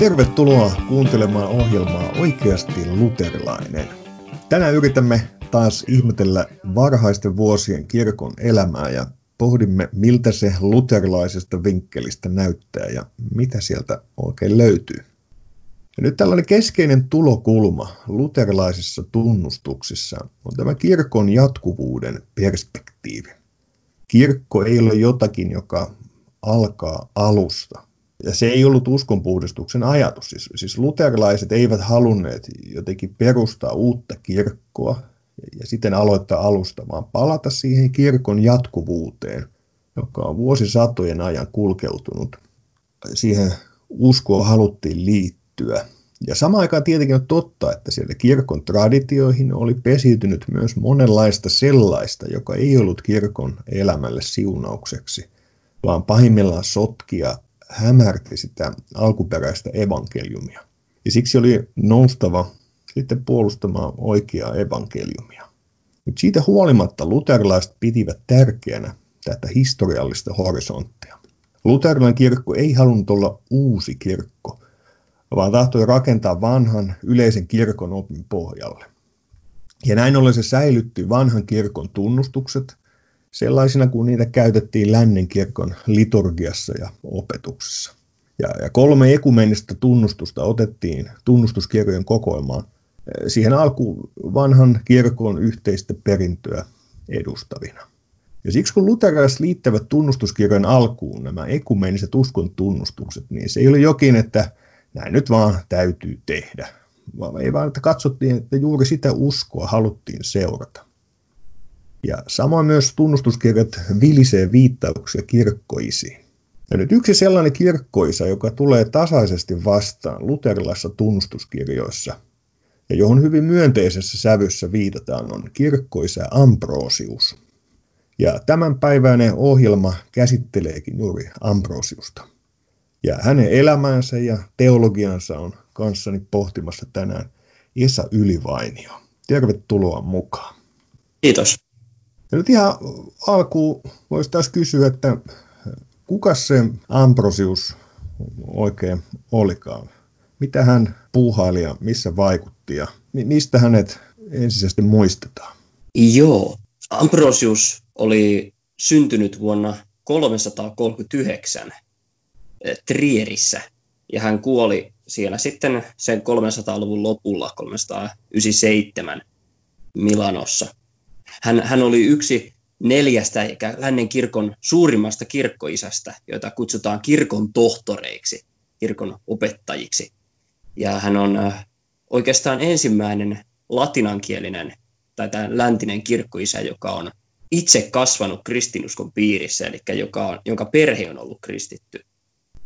Tervetuloa kuuntelemaan ohjelmaa Oikeasti luterilainen. Tänään yritämme taas ihmetellä varhaisten vuosien kirkon elämää ja pohdimme, miltä se luterilaisesta vinkkelistä näyttää ja mitä sieltä oikein löytyy. Ja nyt tällainen keskeinen tulokulma luterilaisissa tunnustuksissa on tämä kirkon jatkuvuuden perspektiivi. Kirkko ei ole jotakin, joka alkaa alusta, ja se ei ollut uskonpuhdistuksen ajatus. Siis, siis luterilaiset eivät halunneet jotenkin perustaa uutta kirkkoa ja sitten aloittaa alusta, vaan palata siihen kirkon jatkuvuuteen, joka on vuosisatojen ajan kulkeutunut. Siihen uskoon haluttiin liittyä. Ja samaan aikaan tietenkin on totta, että siellä kirkon traditioihin oli pesiytynyt myös monenlaista sellaista, joka ei ollut kirkon elämälle siunaukseksi, vaan pahimmillaan sotkia hämärti sitä alkuperäistä evankeliumia. Ja siksi oli noustava sitten puolustamaan oikeaa evankeliumia. Mutta siitä huolimatta luterilaiset pitivät tärkeänä tätä historiallista horisonttia. Luterilainen kirkko ei halunnut olla uusi kirkko, vaan tahtoi rakentaa vanhan yleisen kirkon opin pohjalle. Ja näin ollen se säilytti vanhan kirkon tunnustukset sellaisina kuin niitä käytettiin lännen kirkon liturgiassa ja opetuksessa. Ja, ja kolme ekumenista tunnustusta otettiin tunnustuskirjojen kokoelmaan siihen alku vanhan kirkon yhteistä perintöä edustavina. Ja siksi kun luterilaiset liittävät tunnustuskirjan alkuun nämä ekumeniset uskon tunnustukset, niin se ei ole jokin, että näin nyt vaan täytyy tehdä. Vaan ei vaan, että katsottiin, että juuri sitä uskoa haluttiin seurata. Ja samoin myös tunnustuskirjat vilisee viittauksia kirkkoisiin. Ja nyt yksi sellainen kirkkoisa, joka tulee tasaisesti vastaan luterilaisissa tunnustuskirjoissa, ja johon hyvin myönteisessä sävyssä viitataan, on kirkkoisa Ambrosius. Ja tämänpäiväinen ohjelma käsitteleekin juuri Ambrosiusta. Ja hänen elämänsä ja teologiansa on kanssani pohtimassa tänään Esa Ylivainio. Tervetuloa mukaan. Kiitos. Ja nyt ihan alkuun voisi taas kysyä, että kuka se Ambrosius oikein olikaan? Mitä hän puuhaili ja missä vaikutti ja mistä hänet ensisijaisesti muistetaan? Joo, Ambrosius oli syntynyt vuonna 339 eh, Trierissä ja hän kuoli siellä sitten sen 300-luvun lopulla, 397 Milanossa. Hän, hän oli yksi neljästä eikä lännen kirkon suurimmasta kirkkoisästä, joita kutsutaan kirkon tohtoreiksi, kirkon opettajiksi. Ja hän on äh, oikeastaan ensimmäinen latinankielinen tai tämä läntinen kirkkoisä, joka on itse kasvanut kristinuskon piirissä, eli joka on, jonka perhe on ollut kristitty.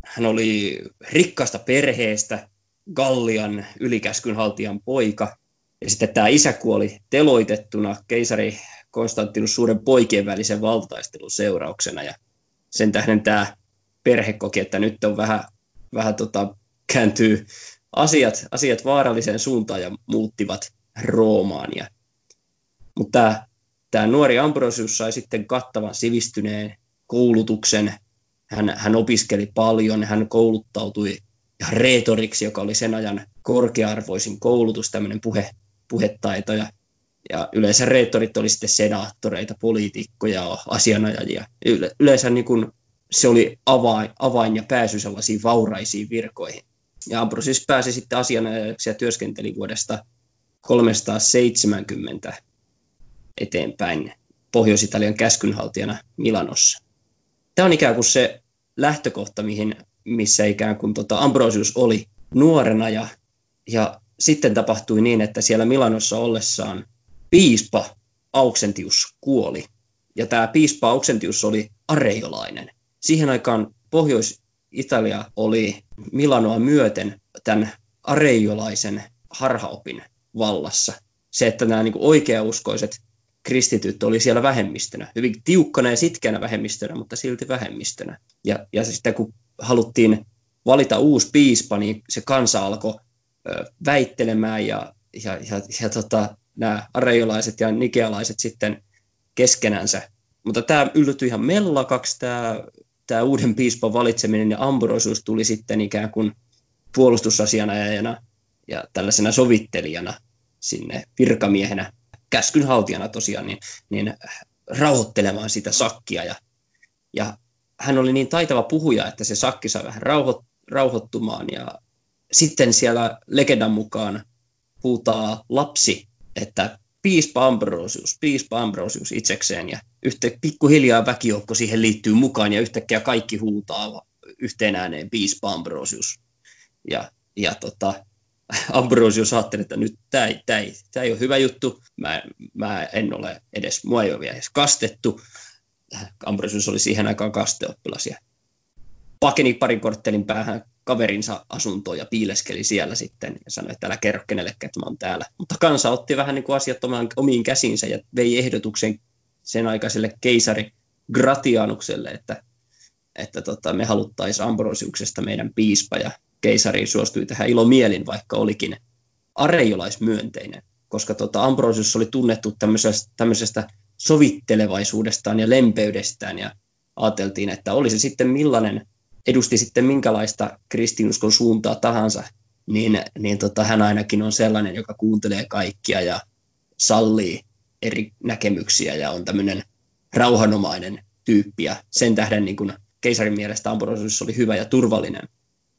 Hän oli rikkaasta perheestä, Gallian ylikäskynhaltijan poika, ja sitten tämä isä kuoli teloitettuna keisari Konstantinus suuren poikien välisen valtaistelun seurauksena. Ja sen tähden tämä perhe koki, että nyt on vähän, vähän tota, kääntyy asiat, asiat vaaralliseen suuntaan ja muuttivat Roomaan. Ja, mutta tämä, tämä nuori Ambrosius sai sitten kattavan sivistyneen koulutuksen. Hän, hän opiskeli paljon, hän kouluttautui retoriksi, joka oli sen ajan korkea-arvoisin koulutus, tämmöinen puhe, puhetaito ja, yleensä reettorit oli sitten senaattoreita, poliitikkoja, asianajajia. Yle, yleensä niin kuin se oli avain, avain ja pääsy sellaisiin vauraisiin virkoihin. Ja Ambrosius pääsi sitten asianajajaksi ja työskenteli vuodesta 370 eteenpäin Pohjois-Italian käskynhaltijana Milanossa. Tämä on ikään kuin se lähtökohta, mihin, missä ikään kuin tota Ambrosius oli nuorena ja, ja sitten tapahtui niin, että siellä Milanossa ollessaan piispa Auksentius kuoli. Ja tämä piispa Auksentius oli areiolainen. Siihen aikaan Pohjois-Italia oli Milanoa myöten tämän areiolaisen harhaopin vallassa. Se, että nämä niin oikeauskoiset kristityt oli siellä vähemmistönä, hyvin tiukkana ja sitkänä vähemmistönä, mutta silti vähemmistönä. Ja, ja sitten kun haluttiin valita uusi piispa, niin se kansa alkoi väittelemään ja, ja, ja, ja tota, nämä areiolaiset ja nikealaiset sitten keskenänsä. Mutta tämä yllätyi ihan mellakaksi, tämä, tämä uuden piispan valitseminen ja Ambrosius tuli sitten ikään kuin puolustusasianajajana ja tällaisena sovittelijana sinne virkamiehenä, käskynhaltijana tosiaan, niin, niin rauhoittelemaan sitä sakkia. Ja, ja hän oli niin taitava puhuja, että se sakki sai vähän rauho, rauhoittumaan. Ja sitten siellä legendan mukaan huutaa lapsi, että piispa Ambrosius, piispa Ambrosius itsekseen. Ja yhtä pikkuhiljaa väkijoukko siihen liittyy mukaan ja yhtäkkiä kaikki huutaa yhteen ääneen piispa Ambrosius. Ja, ja tota, Ambrosius ajatteli, että nyt tämä ei, tää ei, tää ei ole hyvä juttu, mä, mä en ole edes, mua ei ole vielä edes kastettu. Ambrosius oli siihen aikaan kasteoppilas ja pakeni parin korttelin päähän kaverinsa asuntoon ja piileskeli siellä sitten ja sanoi, että älä kerro kenellekään, että mä oon täällä. Mutta kansa otti vähän niin kuin asiat omiin käsinsä ja vei ehdotuksen sen aikaiselle keisari Gratianukselle, että, että tota, me haluttaisiin Ambrosiuksesta meidän piispa ja keisari suostui tähän ilomielin, vaikka olikin areiolaismyönteinen, koska tota Ambrosius oli tunnettu tämmöisestä, tämmöisestä sovittelevaisuudestaan ja lempeydestään ja ajateltiin, että oli se sitten millainen, edusti sitten minkälaista kristinuskon suuntaa tahansa, niin, niin tota, hän ainakin on sellainen, joka kuuntelee kaikkia ja sallii eri näkemyksiä ja on tämmöinen rauhanomainen tyyppi. Ja sen tähden niin kuin keisarin mielestä Ambrosius oli hyvä ja turvallinen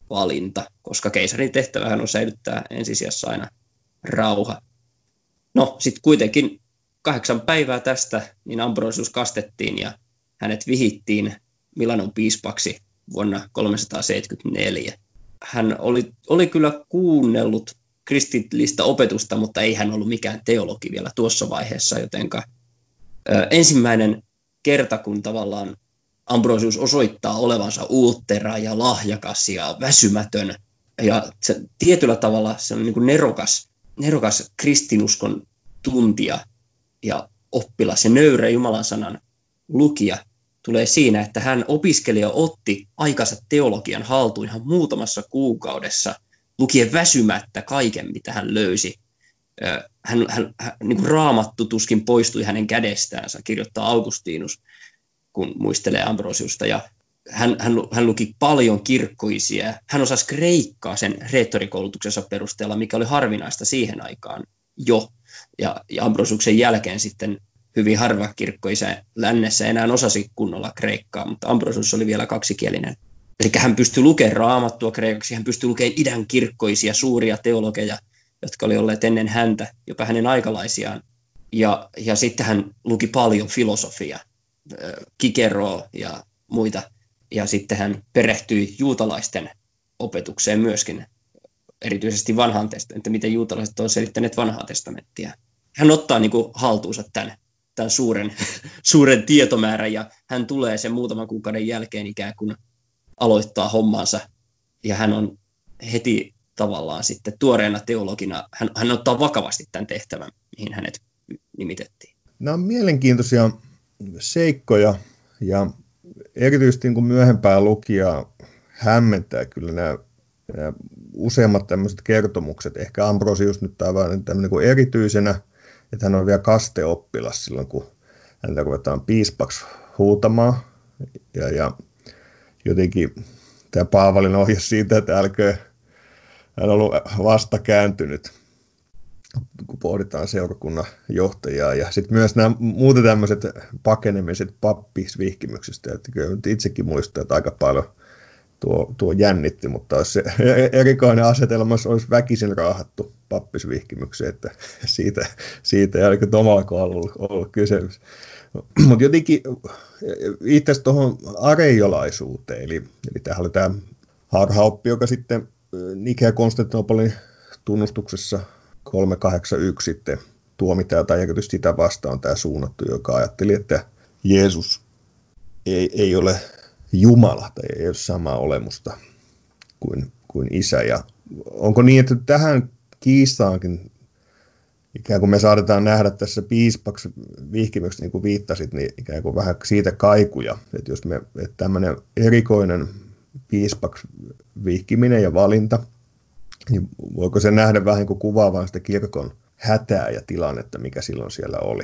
valinta, koska keisarin tehtävähän on säilyttää ensisijassa aina rauha. No, sitten kuitenkin kahdeksan päivää tästä, niin Ambrosius kastettiin ja hänet vihittiin Milanon piispaksi vuonna 374. Hän oli, oli kyllä kuunnellut kristillistä opetusta, mutta ei hän ollut mikään teologi vielä tuossa vaiheessa, jotenka ensimmäinen kerta, kun tavallaan Ambrosius osoittaa olevansa uuttera ja lahjakas ja väsymätön. Ja se, tietyllä tavalla se on niin kuin nerokas, nerokas kristinuskon tuntija ja oppilas ja nöyrä Jumalan sanan lukija tulee siinä, että hän opiskelija otti aikansa teologian haltuun ihan muutamassa kuukaudessa, lukien väsymättä kaiken, mitä hän löysi. Hän, hän, hän niin kuin raamattu tuskin poistui hänen kädestäänsä, kirjoittaa Augustinus kun muistelee Ambrosiusta. Ja hän, hän, hän luki paljon kirkkoisia. Hän osasi kreikkaa sen reettorikoulutuksensa perusteella, mikä oli harvinaista siihen aikaan jo. Ja, ja Ambrosiuksen jälkeen sitten hyvin harva kirkkoisa lännessä enää osasi kunnolla kreikkaa, mutta Ambrosius oli vielä kaksikielinen. Eli hän pystyi lukemaan raamattua kreikaksi, hän pystyi lukemaan idän kirkkoisia suuria teologeja, jotka oli olleet ennen häntä, jopa hänen aikalaisiaan. Ja, ja sitten hän luki paljon filosofiaa Kikeroa ja muita. Ja sitten hän perehtyi juutalaisten opetukseen myöskin, erityisesti vanhaan testamenttiin, miten juutalaiset ovat selittäneet vanhaa testamenttia. Hän ottaa niin kuin haltuunsa tämän, tämän suuren, suuren tietomäärän ja hän tulee sen muutaman kuukauden jälkeen ikään kuin aloittaa hommansa ja hän on heti tavallaan sitten tuoreena teologina, hän, hän ottaa vakavasti tämän tehtävän, mihin hänet nimitettiin. Nämä on mielenkiintoisia seikkoja ja erityisesti niin kuin myöhempää lukijaa hämmentää kyllä nämä, nämä useammat tämmöiset kertomukset. Ehkä Ambrosius nyt aivan tämmöinen kuin erityisenä, että hän on vielä kasteoppilas silloin, kun häntä ruvetaan piispaksi huutamaan. Ja, ja jotenkin tämä Paavalin ohje siitä, että älkää, hän on ollut vasta kääntynyt kun pohditaan seurakunnan johtajaa. Ja sitten myös nämä muuten tämmöiset pakenemiset pappisvihkimyksistä, että kyllä itsekin muistaa, että aika paljon tuo, tuo jännitti, mutta olisi se erikoinen asetelma olisi väkisin raahattu pappisvihkimykseen, että siitä, siitä ei ainakaan omalla kohdalla ollut, ollut kysymys. Mutta jotenkin itse asiassa tuohon areiolaisuuteen, eli, eli tämähän oli tämä harhaoppi, joka sitten Nikea Konstantinopolin tunnustuksessa 381 sitten tuomitaan tai tietysti sitä vastaan tämä suunnattu, joka ajatteli, että Jeesus ei, ei ole Jumala tai ei ole samaa olemusta kuin, kuin isä. Ja onko niin, että tähän kiistaankin ikään kuin me saatetaan nähdä tässä piispaksi vihkimyksi, niin kuin viittasit, niin ikään kuin vähän siitä kaikuja, että jos me, että tämmöinen erikoinen piispaksi vihkiminen ja valinta – niin voiko se nähdä vähän kuin kuvaavan sitä kirkon hätää ja tilannetta, mikä silloin siellä oli?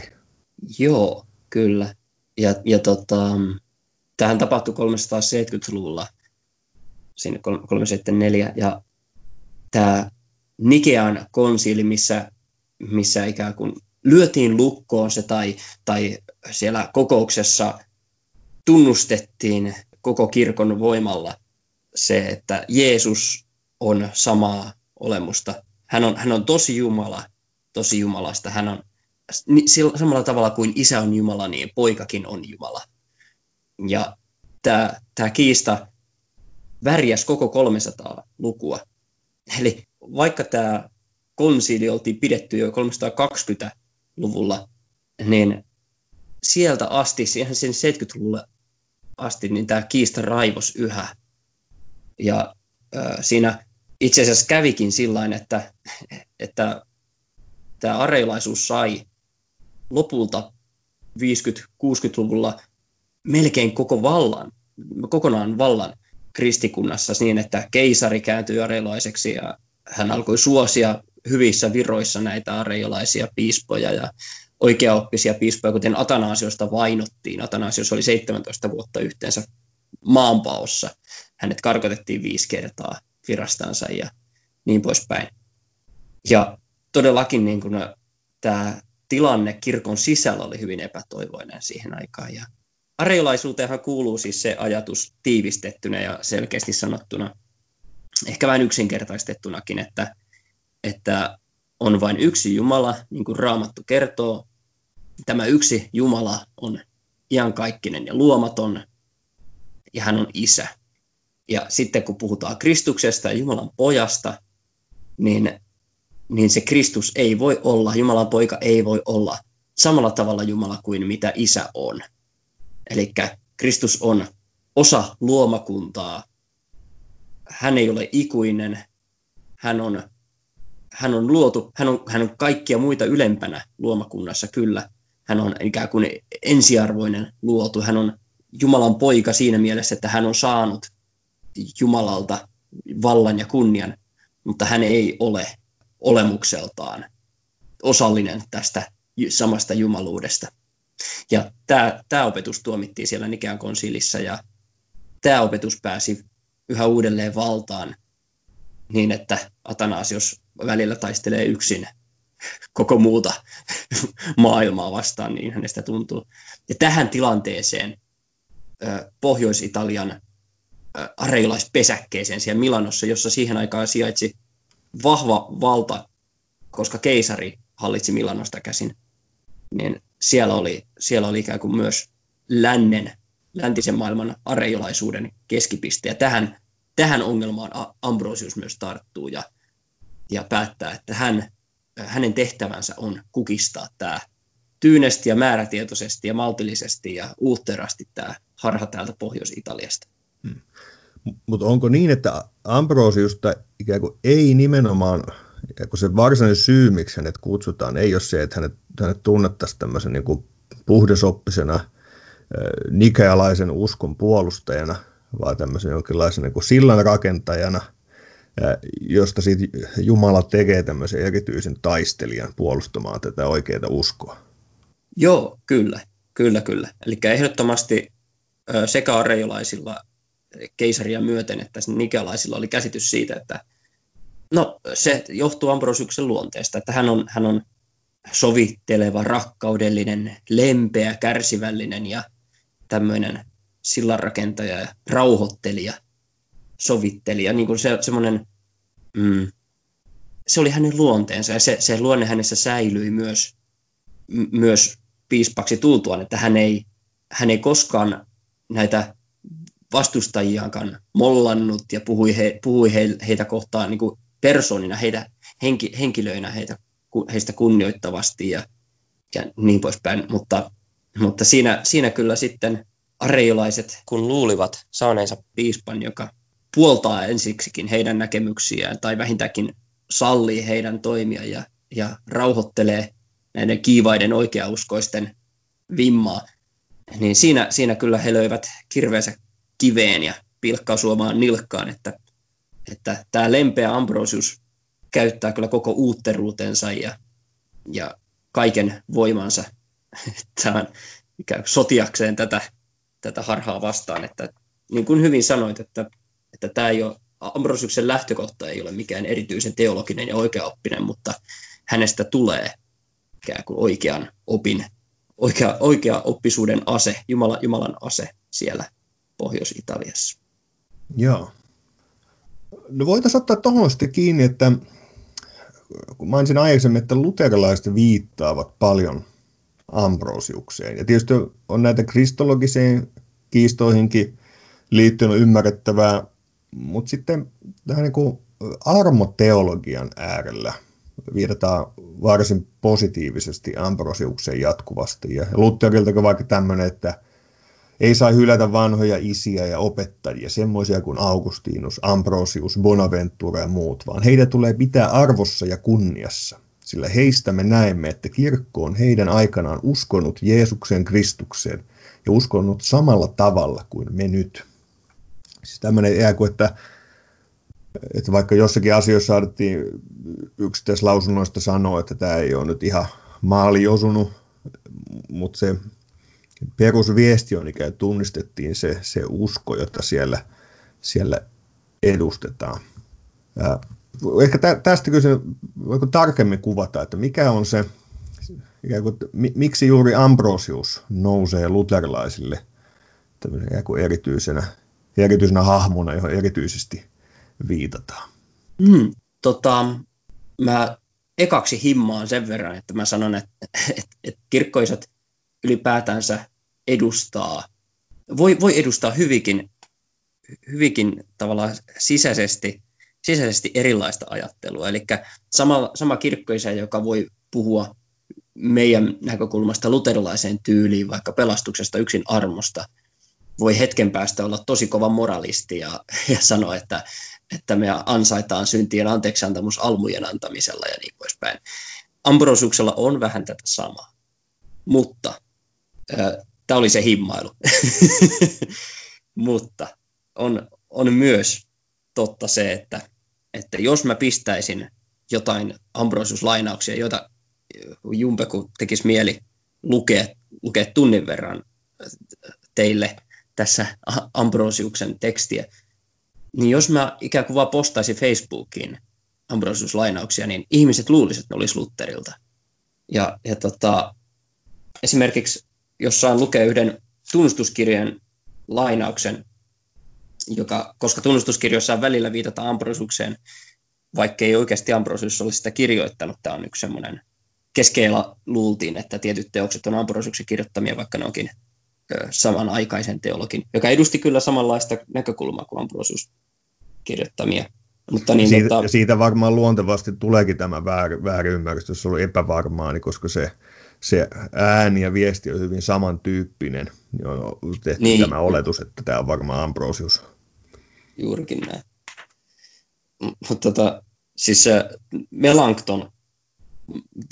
Joo, kyllä. Ja, ja tota, tähän tapahtui 370-luvulla, sinne 374, ja tämä Nikean konsili, missä, missä ikään kuin lyötiin lukkoon se tai, tai siellä kokouksessa tunnustettiin koko kirkon voimalla se, että Jeesus on samaa olemusta. Hän on, hän on tosi Jumala, tosi Jumalasta. Hän on samalla tavalla kuin isä on Jumala, niin poikakin on Jumala. Ja tämä, tämä kiista värjäs koko 300 lukua. Eli vaikka tämä konsiili oltiin pidetty jo 320-luvulla, niin sieltä asti, siihen sen 70-luvulle asti, niin tämä kiista raivos yhä. Ja äh, siinä itse asiassa kävikin sillä että, että tämä areilaisuus sai lopulta 50-60-luvulla melkein koko vallan, kokonaan vallan kristikunnassa niin, että keisari kääntyi areilaiseksi ja hän alkoi suosia hyvissä viroissa näitä areiolaisia piispoja ja oikeaoppisia piispoja, kuten Atanasiosta vainottiin. Atanasios oli 17 vuotta yhteensä maanpaossa. Hänet karkotettiin viisi kertaa virastansa ja niin poispäin. Ja todellakin niin kuin tämä tilanne kirkon sisällä oli hyvin epätoivoinen siihen aikaan. Ja areiolaisuuteenhan kuuluu siis se ajatus tiivistettynä ja selkeästi sanottuna, ehkä vähän yksinkertaistettunakin, että, että on vain yksi Jumala, niin kuin Raamattu kertoo. Tämä yksi Jumala on iankaikkinen ja luomaton, ja hän on isä. Ja sitten kun puhutaan Kristuksesta ja Jumalan pojasta, niin, niin se Kristus ei voi olla, Jumalan poika ei voi olla samalla tavalla Jumala kuin mitä isä on. Eli Kristus on osa luomakuntaa. Hän ei ole ikuinen. Hän on, hän on luotu, hän on, hän on kaikkia muita ylempänä luomakunnassa kyllä. Hän on ikään kuin ensiarvoinen luotu. Hän on Jumalan poika siinä mielessä, että hän on saanut Jumalalta vallan ja kunnian, mutta hän ei ole olemukseltaan osallinen tästä samasta jumaluudesta. Ja tämä, tämä opetus tuomittiin siellä Nikean konsilissa ja tämä opetus pääsi yhä uudelleen valtaan niin, että Atanasios välillä taistelee yksin koko muuta maailmaa vastaan, niin hänestä tuntuu. Ja tähän tilanteeseen Pohjois-Italian areilaispesäkkeeseen siellä Milanossa, jossa siihen aikaan sijaitsi vahva valta, koska keisari hallitsi Milanosta käsin, niin siellä oli, siellä oli ikään kuin myös lännen, läntisen maailman areiolaisuuden keskipiste. Ja tähän, tähän ongelmaan Ambrosius myös tarttuu ja, ja päättää, että hän, hänen tehtävänsä on kukistaa tämä tyynesti ja määrätietoisesti ja maltillisesti ja uutterasti tämä harha täältä Pohjois-Italiasta. Hmm. Mutta onko niin, että Ambrosiusta ikään kuin ei nimenomaan, kun se varsinainen syy, miksi hänet kutsutaan, ei ole se, että hänet, hänet tunnettaisiin tämmöisen niin kuin puhdasoppisena, nikealaisen uskon puolustajana, vaan tämmöisen jonkinlaisen niin kuin sillan rakentajana, josta siitä Jumala tekee tämmöisen erityisen taistelijan puolustamaan tätä oikeaa uskoa. Joo, kyllä, kyllä, kyllä. Eli ehdottomasti sekä areiolaisilla keisaria myöten, että nikelaisilla oli käsitys siitä, että no, se johtuu Ambrosiuksen luonteesta, että hän on, hän on sovitteleva, rakkaudellinen, lempeä, kärsivällinen ja tämmöinen sillanrakentaja ja rauhoittelija, sovittelija, niin kuin se, semmoinen, mm, se oli hänen luonteensa ja se, se luonne hänessä säilyi myös, m- myös piispaksi tultuaan, että hän ei, hän ei koskaan näitä vastustajiaankaan mollannut ja puhui, he, puhui he, heitä kohtaan niin kuin persoonina, heitä, henki, henkilöinä heitä, heistä kunnioittavasti ja, ja niin poispäin. Mutta, mutta siinä, siinä kyllä sitten areiolaiset, kun luulivat saaneensa piispan, joka puoltaa ensiksikin heidän näkemyksiään tai vähintäänkin sallii heidän toimia ja, ja rauhoittelee näiden kiivaiden oikeauskoisten vimmaa, niin siinä, siinä kyllä he löivät kirveensä kiveen ja pilkkausuomaan nilkkaan, että, että tämä lempeä Ambrosius käyttää kyllä koko uutteruutensa ja, ja kaiken voimansa tämän, ikään sotiakseen tätä, tätä harhaa vastaan. Että, niin kuin hyvin sanoit, että, että tämä ei ole Ambrosiuksen lähtökohta ei ole mikään erityisen teologinen ja oikeaoppinen, mutta hänestä tulee ikään kuin oikean opin, oikea, oikea oppisuuden ase, Jumala, Jumalan ase siellä Pohjois-Italiassa. Joo. No voitaisiin ottaa tuohon sitten kiinni, että kun mainitsin aikaisemmin, että luterilaiset viittaavat paljon Ambrosiukseen. Ja tietysti on näitä kristologiseen kiistoihinkin liittyen ymmärrettävää, mutta sitten tähän niin kuin armoteologian äärellä viitataan varsin positiivisesti Ambrosiukseen jatkuvasti. Ja Lutherilta vaikka tämmöinen, että ei saa hylätä vanhoja isiä ja opettajia, semmoisia kuin Augustinus, Ambrosius, Bonaventura ja muut, vaan heitä tulee pitää arvossa ja kunniassa, sillä heistä me näemme, että kirkko on heidän aikanaan uskonut Jeesuksen Kristukseen ja uskonut samalla tavalla kuin me nyt. Siis tämmöinen ikään kuin, että, että vaikka jossakin asioissa saatiin yksittäislausunnoista sanoa, että tämä ei ole nyt ihan maali osunut, mutta se perusviesti on ikään tunnistettiin se, se usko, jota siellä, siellä edustetaan. Ja ehkä tä, tästä kyllä voiko tarkemmin kuvata, että mikä on se, ikään kuin, miksi juuri Ambrosius nousee luterilaisille erityisenä, erityisenä hahmona, johon erityisesti viitataan? Mm, tota, mä ekaksi himmaan sen verran, että mä sanon, että, että, että kirkkoiset ylipäätänsä edustaa, voi, voi edustaa hyvinkin, hyvinkin tavallaan sisäisesti, sisäisesti erilaista ajattelua. Eli sama, sama kirkkoisä, joka voi puhua meidän näkökulmasta luterilaiseen tyyliin, vaikka pelastuksesta yksin armosta, voi hetken päästä olla tosi kova moralisti ja, ja sanoa, että, että me ansaitaan syntien anteeksiantamus almujen antamisella ja niin poispäin. Ambrosiuksella on vähän tätä samaa, mutta Tämä oli se himmailu. Mutta on, on myös totta se, että, että jos mä pistäisin jotain Ambrosius-lainauksia, joita Jumpeku tekisi mieli lukea, lukea tunnin verran teille tässä Ambrosiuksen tekstiä, niin jos mä ikään kuin vaan postaisin Facebookiin Ambrosius-lainauksia, niin ihmiset luulisivat, että ne olisi Lutterilta. Ja, ja tota, esimerkiksi jos saan lukea yhden tunnustuskirjan lainauksen, joka, koska tunnustuskirjoissa välillä viitataan Ambrosiukseen, vaikka ei oikeasti Ambrosius ole sitä kirjoittanut. Tämä on yksi semmoinen, keskeillä luultiin, että tietyt teokset on Ambrosiuksen kirjoittamia, vaikka ne onkin samanaikaisen teologin, joka edusti kyllä samanlaista näkökulmaa kuin Ambrosius kirjoittamia. Mutta niin, siitä, tota... siitä varmaan luontevasti tuleekin tämä väär, väärinymmärrys, jos se on epävarmaa, niin koska se se ääni ja viesti on hyvin samantyyppinen, niin on tehty niin. tämä oletus, että tämä on varmaan Ambrosius. Juurikin näin. Mutta tota, siis se Melankton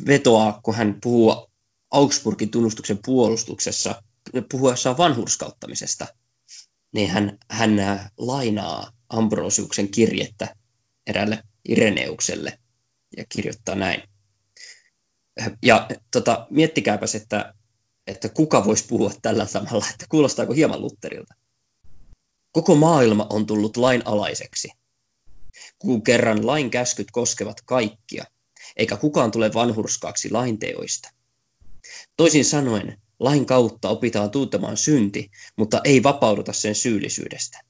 vetoaa, kun hän puhuu Augsburgin tunnustuksen puolustuksessa, puhuessaan vanhurskauttamisesta, niin hän, hän lainaa Ambrosiuksen kirjettä eräälle Ireneukselle ja kirjoittaa näin. Ja tota, miettikääpäs, että, että kuka voisi puhua tällä samalla, että kuulostaako hieman Lutterilta. Koko maailma on tullut lain alaiseksi, kun kerran lain käskyt koskevat kaikkia, eikä kukaan tule vanhurskaaksi lain teoista. Toisin sanoen, lain kautta opitaan tuntemaan synti, mutta ei vapauduta sen syyllisyydestä.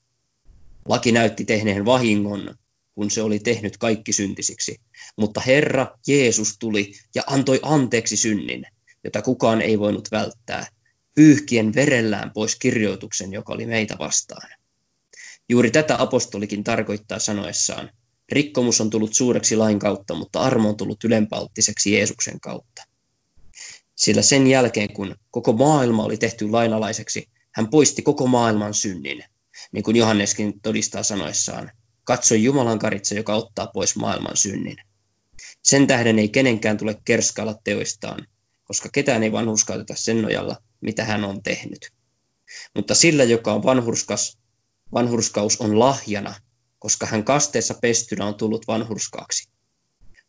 Laki näytti tehneen vahingon, kun se oli tehnyt kaikki syntisiksi. Mutta Herra Jeesus tuli ja antoi anteeksi synnin, jota kukaan ei voinut välttää, pyyhkien verellään pois kirjoituksen, joka oli meitä vastaan. Juuri tätä apostolikin tarkoittaa sanoessaan, rikkomus on tullut suureksi lain kautta, mutta armo on tullut ylenpalttiseksi Jeesuksen kautta. Sillä sen jälkeen, kun koko maailma oli tehty lainalaiseksi, hän poisti koko maailman synnin, niin kuin Johanneskin todistaa sanoessaan, Katso Jumalan karitsa, joka ottaa pois maailman synnin. Sen tähden ei kenenkään tule kerskailla teoistaan, koska ketään ei vanhurskauteta sen nojalla, mitä hän on tehnyt. Mutta sillä, joka on vanhurskas, vanhurskaus on lahjana, koska hän kasteessa pestynä on tullut vanhurskaaksi.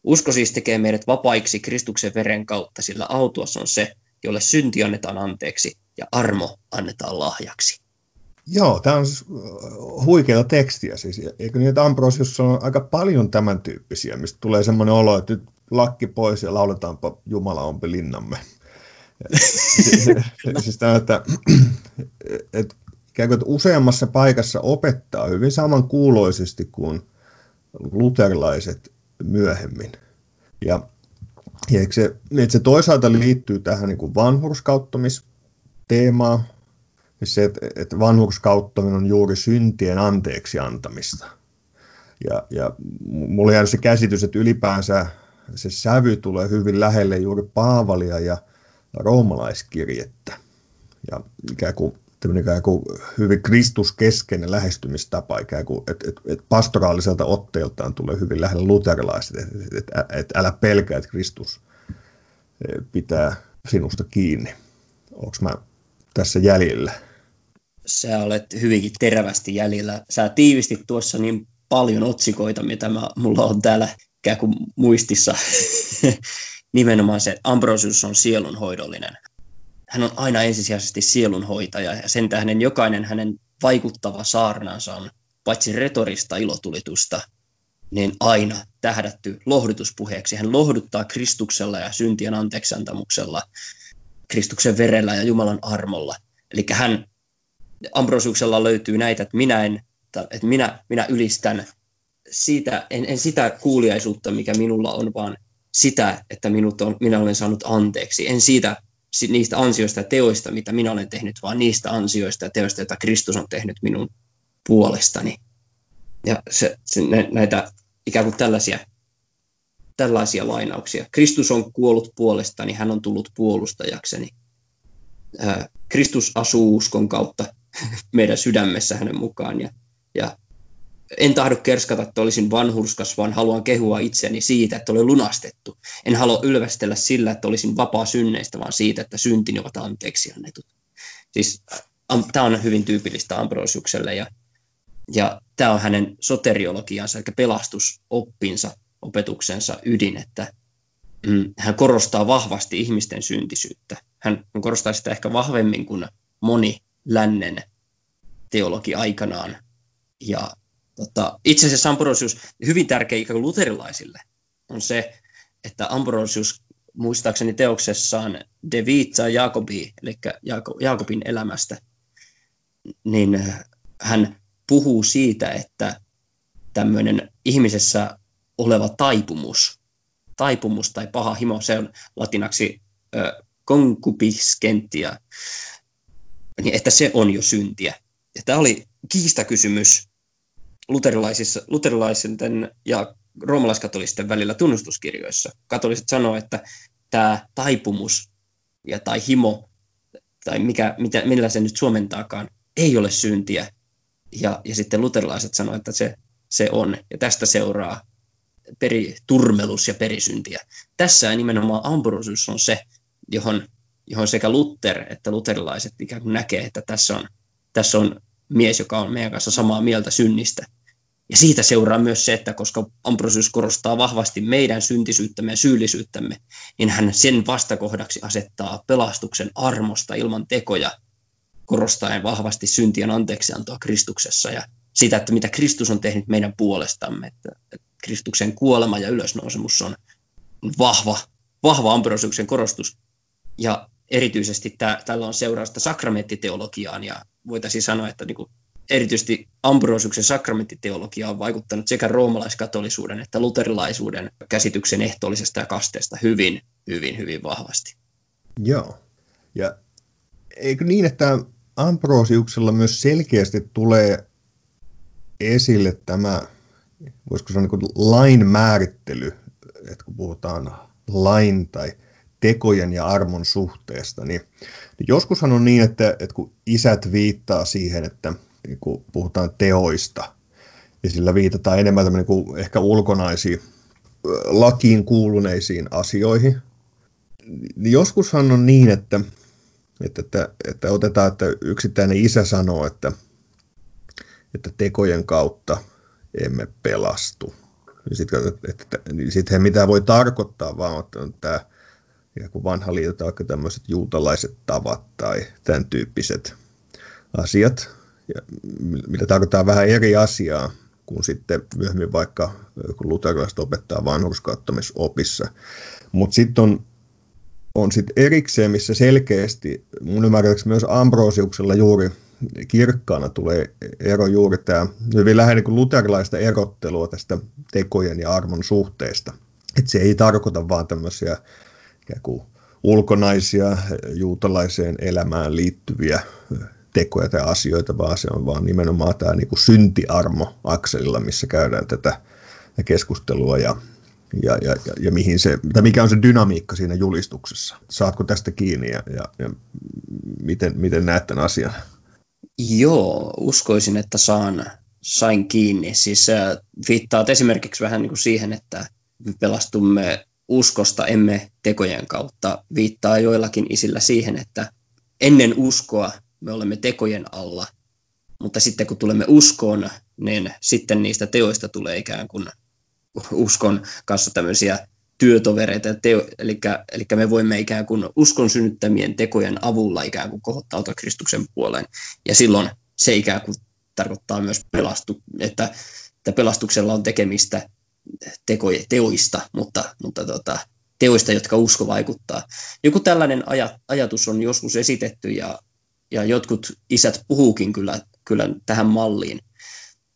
Usko siis tekee meidät vapaiksi Kristuksen veren kautta, sillä autuas on se, jolle synti annetaan anteeksi ja armo annetaan lahjaksi. Joo, tämä on siis huikeaa tekstiä siis. Eikö niin, että Ambrosius on aika paljon tämän tyyppisiä, mistä tulee semmoinen olo, että nyt lakki pois ja lauletaanpa Jumala ompi linnamme. siis tämä, että, että ikään kuin, että useammassa paikassa opettaa hyvin samankuuloisesti kuin luterilaiset myöhemmin. Ja, ja se, että se toisaalta liittyy tähän niin vanhurskauttamisteemaan, se, että, että vanhurskauttaminen on juuri syntien anteeksi antamista. Ja, ja mulla jäänyt se käsitys, että ylipäänsä se sävy tulee hyvin lähelle juuri Paavalia ja roomalaiskirjettä. Ja ikään kuin tämmöinen ikään kuin hyvin kristuskeskeinen lähestymistapa, ikään kuin, että et, et pastoraaliselta otteeltaan tulee hyvin lähellä luterilaiset, että et, et, et älä pelkää, että Kristus e, pitää sinusta kiinni. Onko mä tässä jäljellä? Sä olet hyvinkin terävästi jäljellä. Sä tiivistit tuossa niin paljon otsikoita, mitä mä, mulla on täällä ikään kuin muistissa. Nimenomaan se, että Ambrosius on sielunhoidollinen hän on aina ensisijaisesti sielunhoitaja ja sen tähden jokainen hänen vaikuttava saarnansa on paitsi retorista ilotulitusta, niin aina tähdätty lohdutuspuheeksi. Hän lohduttaa Kristuksella ja syntien anteeksantamuksella, Kristuksen verellä ja Jumalan armolla. Eli hän, Ambrosiuksella löytyy näitä, että minä, en, että minä, minä ylistän siitä, en, en sitä kuuliaisuutta, mikä minulla on, vaan sitä, että minut on, minä olen saanut anteeksi. En siitä niistä ansioista ja teoista, mitä minä olen tehnyt, vaan niistä ansioista ja teoista, joita Kristus on tehnyt minun puolestani. Ja se, se, näitä ikään kuin tällaisia, tällaisia lainauksia. Kristus on kuollut puolestani, hän on tullut puolustajakseni. Kristus asuu uskon kautta meidän sydämessä hänen mukaan ja, ja en tahdo kerskata, että olisin vanhurskas, vaan haluan kehua itseäni siitä, että olen lunastettu. En halua ylvästellä sillä, että olisin vapaa synneistä, vaan siitä, että syntini ovat anteeksi annetut. Siis tämä on hyvin tyypillistä Ambrosiukselle ja, ja tämä on hänen soteriologiansa, eli pelastusoppinsa, opetuksensa ydin, että mm, hän korostaa vahvasti ihmisten syntisyyttä. Hän korostaa sitä ehkä vahvemmin kuin moni lännen teologi aikanaan. Ja Tota, itse asiassa Ambrosius, hyvin tärkeä ikään luterilaisille, on se, että Ambrosius muistaakseni teoksessaan De Vita Jacobi, eli Jaakobin elämästä, niin hän puhuu siitä, että tämmöinen ihmisessä oleva taipumus, taipumus tai paha himo, se on latinaksi konkupiskentia, niin että se on jo syntiä. Ja tämä oli kiistakysymys luterilaisissa, luterilaisen ja roomalaiskatolisten välillä tunnustuskirjoissa. Katoliset sanoo, että tämä taipumus ja tai himo, tai mikä, mitä, millä se nyt suomentaakaan, ei ole syntiä. Ja, ja sitten luterilaiset sanoo, että se, se on. Ja tästä seuraa peri, turmelus ja perisyntiä. Tässä nimenomaan Ambrosius on se, johon, johon sekä Luther että luterilaiset ikään kuin näkee, että tässä on, tässä on mies, joka on meidän kanssa samaa mieltä synnistä – ja siitä seuraa myös se, että koska Ambrosius korostaa vahvasti meidän syntisyyttämme ja syyllisyyttämme, niin hän sen vastakohdaksi asettaa pelastuksen armosta ilman tekoja, korostaen vahvasti syntien anteeksiantoa Kristuksessa ja sitä, että mitä Kristus on tehnyt meidän puolestamme. Että Kristuksen kuolema ja ylösnousemus on vahva, vahva Ambrosiuksen korostus. Ja erityisesti tämä, tällä on seurausta sakramenttiteologiaan ja voitaisiin sanoa, että niin kuin erityisesti Ambrosiuksen sakramenttiteologia on vaikuttanut sekä roomalaiskatolisuuden että luterilaisuuden käsityksen ehtoollisesta ja kasteesta hyvin, hyvin, hyvin vahvasti. Joo. Ja eikö niin, että Ambrosiuksella myös selkeästi tulee esille tämä, voisiko sanoa niin lain määrittely, että kun puhutaan lain tai tekojen ja armon suhteesta, niin, niin joskushan on niin, että, että kun isät viittaa siihen, että – niin kuin puhutaan teoista, ja sillä viitataan enemmän niin kuin ehkä ulkonaisiin lakiin kuuluneisiin asioihin. Niin joskushan on niin, että, että, että, että otetaan, että yksittäinen isä sanoo, että, että tekojen kautta emme pelastu. Sitten niin sit he mitä voi tarkoittaa, vaan että on tämä vanha liitto, vaikka tämmöiset juutalaiset tavat tai tämän tyyppiset asiat, ja mitä tarkoittaa vähän eri asiaa kuin sitten myöhemmin vaikka kun luterilaiset opettaa vanhurskauttamisopissa. Mutta sitten on, on sit erikseen, missä selkeästi, mun ymmärrääkseni myös Ambrosiuksella juuri kirkkaana tulee ero juuri tämä hyvin läheinen kuin luterilaista erottelua tästä tekojen ja armon suhteesta. Että se ei tarkoita vaan tämmöisiä kuin ulkonaisia juutalaiseen elämään liittyviä tekoja tai asioita, vaan se on vaan nimenomaan tämä niin kuin syntiarmo-akselilla, missä käydään tätä keskustelua ja, ja, ja, ja, ja mihin se, tai mikä on se dynamiikka siinä julistuksessa. Saatko tästä kiinni ja, ja, ja miten, miten näet tämän asian? Joo, uskoisin, että saan, sain kiinni. Siis äh, viittaat esimerkiksi vähän niin kuin siihen, että me pelastumme uskosta, emme tekojen kautta. Viittaa joillakin isillä siihen, että ennen uskoa me olemme tekojen alla, mutta sitten kun tulemme uskoon, niin sitten niistä teoista tulee ikään kuin uskon kanssa tämmöisiä työtovereita, teo, eli, eli me voimme ikään kuin uskon synnyttämien tekojen avulla ikään kuin kohottautua Kristuksen puoleen. Ja silloin se ikään kuin tarkoittaa myös, pelastu, että, että pelastuksella on tekemistä teko, teoista, mutta, mutta tota, teoista, jotka usko vaikuttaa. Joku tällainen aj, ajatus on joskus esitetty ja, ja jotkut isät puhuukin kyllä, kyllä tähän malliin,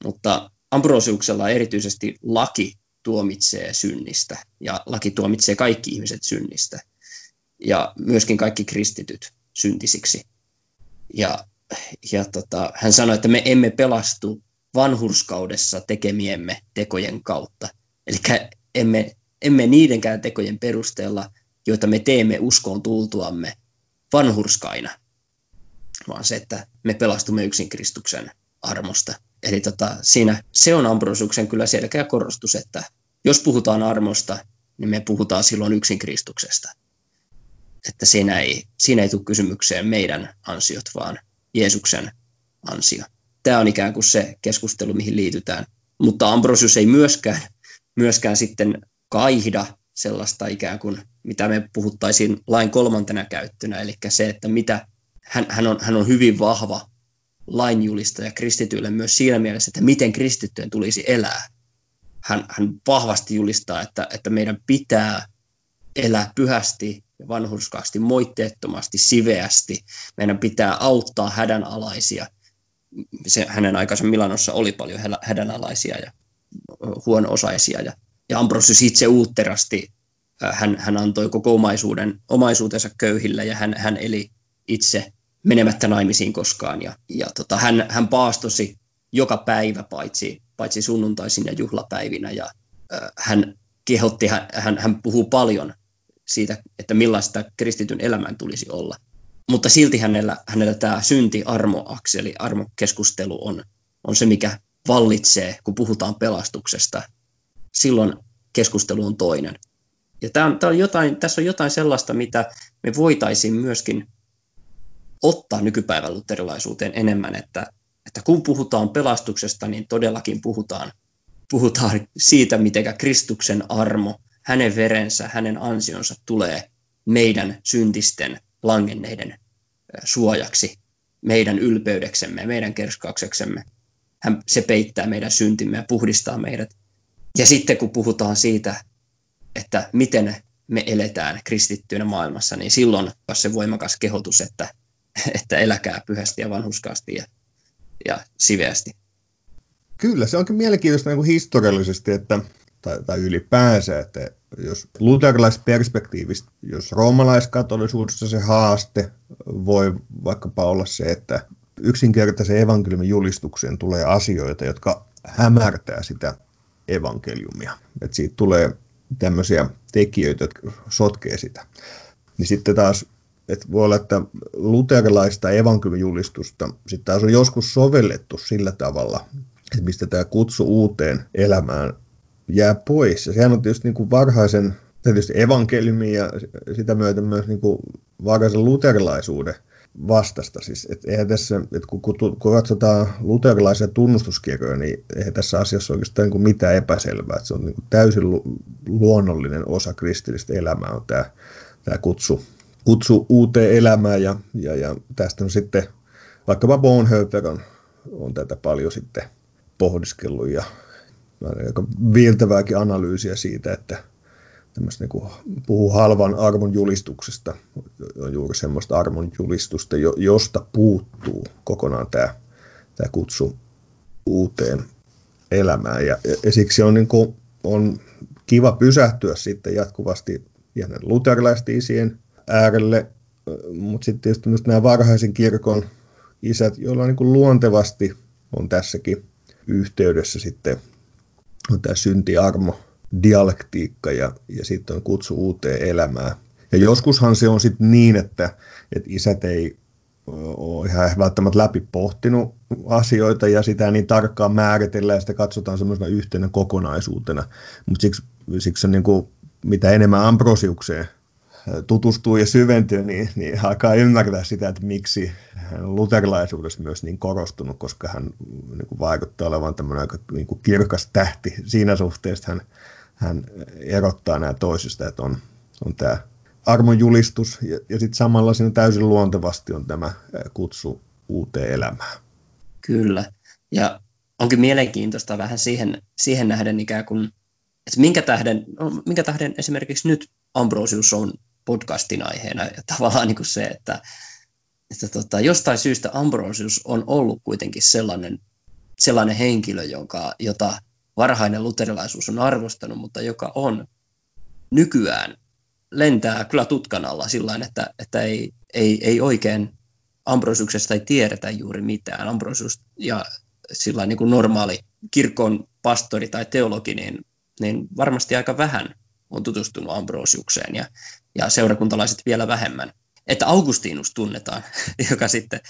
mutta Ambrosiuksella erityisesti laki tuomitsee synnistä ja laki tuomitsee kaikki ihmiset synnistä ja myöskin kaikki kristityt syntisiksi. Ja, ja tota, hän sanoi, että me emme pelastu vanhurskaudessa tekemiemme tekojen kautta. Eli emme, emme niidenkään tekojen perusteella, joita me teemme uskoon tultuamme vanhurskaina, vaan se, että me pelastumme yksin Kristuksen armosta. Eli tota, siinä se on Ambrosiuksen kyllä selkeä korostus, että jos puhutaan armosta, niin me puhutaan silloin yksin Kristuksesta. Että siinä ei, siinä ei tule kysymykseen meidän ansiot, vaan Jeesuksen ansio. Tämä on ikään kuin se keskustelu, mihin liitytään. Mutta Ambrosius ei myöskään, myöskään sitten kaihda sellaista ikään kuin, mitä me puhuttaisiin lain kolmantena käyttönä, eli se, että mitä hän, hän, on, hän on hyvin vahva lainjulistaja kristityille myös siinä mielessä, että miten kristittyjen tulisi elää. Hän, hän vahvasti julistaa, että, että meidän pitää elää pyhästi ja vanhurskaasti, moitteettomasti, siveästi. Meidän pitää auttaa hädänalaisia. Se, hänen aikansa Milanossa oli paljon hädänalaisia ja huono-osaisia. Ja, ja Ambrosius itse uutterasti, hän, hän antoi koko omaisuuden, omaisuutensa köyhille ja hän, hän eli itse menemättä naimisiin koskaan. Ja, ja tota, hän, hän paastosi joka päivä paitsi, paitsi sunnuntaisin ja juhlapäivinä ja äh, hän kehotti, hän, hän, hän puhuu paljon siitä, että millaista kristityn elämän tulisi olla. Mutta silti hänellä, hänellä tämä synti-armo-akseli, armokeskustelu on, on se, mikä vallitsee, kun puhutaan pelastuksesta. Silloin keskustelu on toinen. Ja tämä on, on jotain, tässä on jotain sellaista, mitä me voitaisiin myöskin ottaa nykypäivän luterilaisuuteen enemmän, että, että kun puhutaan pelastuksesta, niin todellakin puhutaan, puhutaan siitä, miten Kristuksen armo, hänen verensä, hänen ansionsa tulee meidän syntisten langenneiden suojaksi, meidän ylpeydeksemme, meidän kerskaukseksemme. Hän, se peittää meidän syntimme ja puhdistaa meidät. Ja sitten kun puhutaan siitä, että miten me eletään kristittyinä maailmassa, niin silloin on se voimakas kehotus, että että eläkää pyhästi ja vanhuskaasti ja, ja siveästi. Kyllä, se onkin mielenkiintoista niin kuin historiallisesti, että, tai, tai ylipäänsä, että jos luterilaisperspektiivistä, jos roomalaiskatolisuudessa se haaste voi vaikkapa olla se, että yksinkertaisen evankeliumin julistukseen tulee asioita, jotka hämärtää sitä evankeliumia. Että siitä tulee tämmöisiä tekijöitä, jotka sotkee sitä. Niin sitten taas että voi olla, että luterilaista evankeliumijulistusta sitten taas on joskus sovellettu sillä tavalla, että mistä tämä kutsu uuteen elämään jää pois. Ja sehän on tietysti niin kuin varhaisen tietysti evankeliumin ja sitä myötä myös niin kuin varhaisen luterilaisuuden vastasta. Siis, et eihän tässä, et kun, kun, kun katsotaan luterilaisia tunnustuskirjoja, niin eihän tässä asiassa oikeastaan niin mitään epäselvää. Et se on niin kuin täysin lu, luonnollinen osa kristillistä elämää on tämä, tämä kutsu kutsu uuteen elämään ja, ja, ja tästä on sitten vaikkapa Bonhoeffer on on tätä paljon sitten pohdiskellut ja aika viiltävääkin analyysiä siitä, että tämmöistä niin puhuu halvan armon julistuksesta, on juuri semmoista armon julistusta, josta puuttuu kokonaan tämä, tämä kutsu uuteen elämään. Ja, ja siksi on, niin kuin, on kiva pysähtyä sitten jatkuvasti luterilaisten isien äärelle, mutta sitten tietysti myös nämä varhaisen kirkon isät, joilla niin kuin luontevasti on tässäkin yhteydessä sitten on tämä syntiarmo, dialektiikka ja, ja sitten on kutsu uuteen elämään. Ja joskushan se on sitten niin, että, että isät ei ole ihan välttämättä läpi pohtinut asioita ja sitä niin tarkkaan määritellään ja sitä katsotaan semmoisena yhtenä kokonaisuutena. Mutta siksi, siksi on niin kuin, mitä enemmän Ambrosiukseen tutustuu ja syventyy, niin, niin alkaa ymmärtää sitä, että miksi hän on luterilaisuudessa myös niin korostunut, koska hän niin kuin vaikuttaa olevan tämmöinen aika niin kuin kirkas tähti siinä suhteessa, hän, hän erottaa nämä toisista, että on, on tämä armon julistus ja, ja sitten samalla siinä täysin luontevasti on tämä kutsu uuteen elämään. Kyllä, ja onkin mielenkiintoista vähän siihen, siihen nähden ikään kuin, että minkä tähden, minkä tähden esimerkiksi nyt Ambrosius on podcastin aiheena ja tavallaan niin kuin se, että, että tota, jostain syystä Ambrosius on ollut kuitenkin sellainen, sellainen henkilö, jonka, jota varhainen luterilaisuus on arvostanut, mutta joka on nykyään lentää kyllä tutkan alla sillä että, että ei, ei, ei oikein Ambrosiuksesta ei tiedetä juuri mitään. Ambrosius ja sillä niin kuin normaali kirkon pastori tai teologi, niin, niin varmasti aika vähän on tutustunut Ambrosiukseen ja, ja seurakuntalaiset vielä vähemmän. Että Augustinus tunnetaan, joka sitten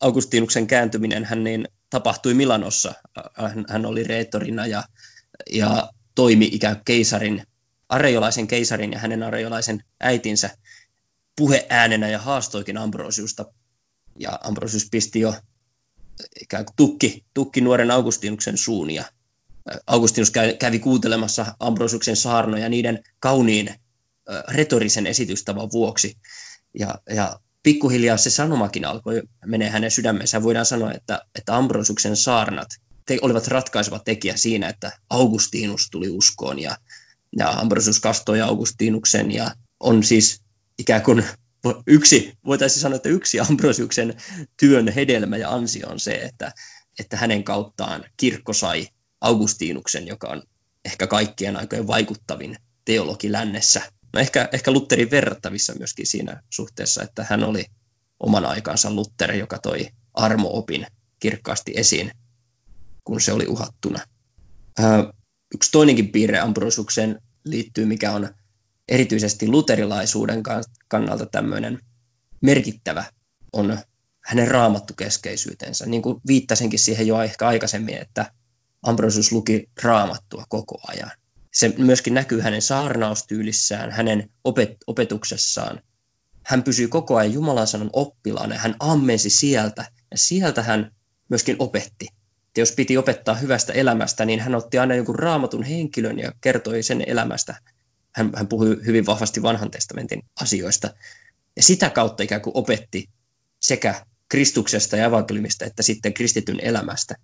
Augustinuksen kääntyminen hän niin tapahtui Milanossa. Hän, oli reettorina ja, ja toimi ikään kuin keisarin, areolaisen keisarin ja hänen areolaisen äitinsä puheäänenä ja haastoikin Ambrosiusta. Ja Ambrosius pisti jo ikään kuin tukki, tukki nuoren Augustinuksen suun ja Augustinus kävi kuuntelemassa Ambrosiuksen saarnoja niiden kauniin retorisen esitystavan vuoksi. Ja, ja pikkuhiljaa se sanomakin alkoi menee hänen sydämensä. Voidaan sanoa, että, että Ambrosiuksen saarnat te, olivat ratkaiseva tekijä siinä, että Augustinus tuli uskoon ja, ja Ambrosius kastoi Augustinuksen ja on siis ikään kuin yksi, voitaisiin sanoa, että yksi Ambrosiuksen työn hedelmä ja ansio on se, että, että hänen kauttaan kirkko sai Augustinuksen, joka on ehkä kaikkien aikojen vaikuttavin teologi lännessä. No ehkä, ehkä Lutterin verrattavissa myöskin siinä suhteessa, että hän oli oman aikansa Luther, joka toi armoopin kirkkaasti esiin, kun se oli uhattuna. yksi toinenkin piirre Ambrosiukseen liittyy, mikä on erityisesti luterilaisuuden kannalta tämmöinen merkittävä, on hänen raamattukeskeisyytensä. Niin kuin viittasinkin siihen jo ehkä aikaisemmin, että Ambrosius luki raamattua koko ajan. Se myöskin näkyy hänen saarnaustyylissään, hänen opet- opetuksessaan. Hän pysyy koko ajan Jumalan sanan oppilaana hän ammensi sieltä ja sieltä hän myöskin opetti. Ja jos piti opettaa hyvästä elämästä, niin hän otti aina jonkun raamatun henkilön ja kertoi sen elämästä. Hän, hän puhui hyvin vahvasti vanhan testamentin asioista. Ja sitä kautta ikään kuin opetti sekä Kristuksesta ja evankeliumista että sitten kristityn elämästä.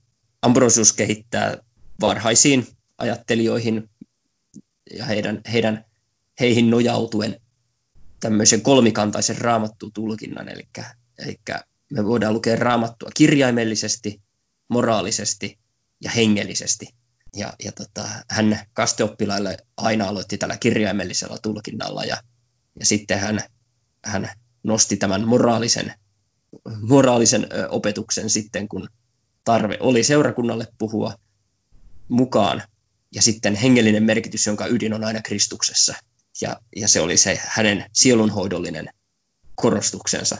Ambrosius kehittää varhaisiin ajattelijoihin ja heidän, heidän, heihin nojautuen tämmöisen kolmikantaisen raamattu-tulkinnan, eli, eli me voidaan lukea raamattua kirjaimellisesti, moraalisesti ja hengellisesti. Ja, ja tota, hän kasteoppilaille aina aloitti tällä kirjaimellisella tulkinnalla ja, ja sitten hän, hän nosti tämän moraalisen, moraalisen opetuksen sitten, kun tarve oli seurakunnalle puhua mukaan. Ja sitten hengellinen merkitys, jonka ydin on aina Kristuksessa. Ja, ja se oli se hänen sielunhoidollinen korostuksensa.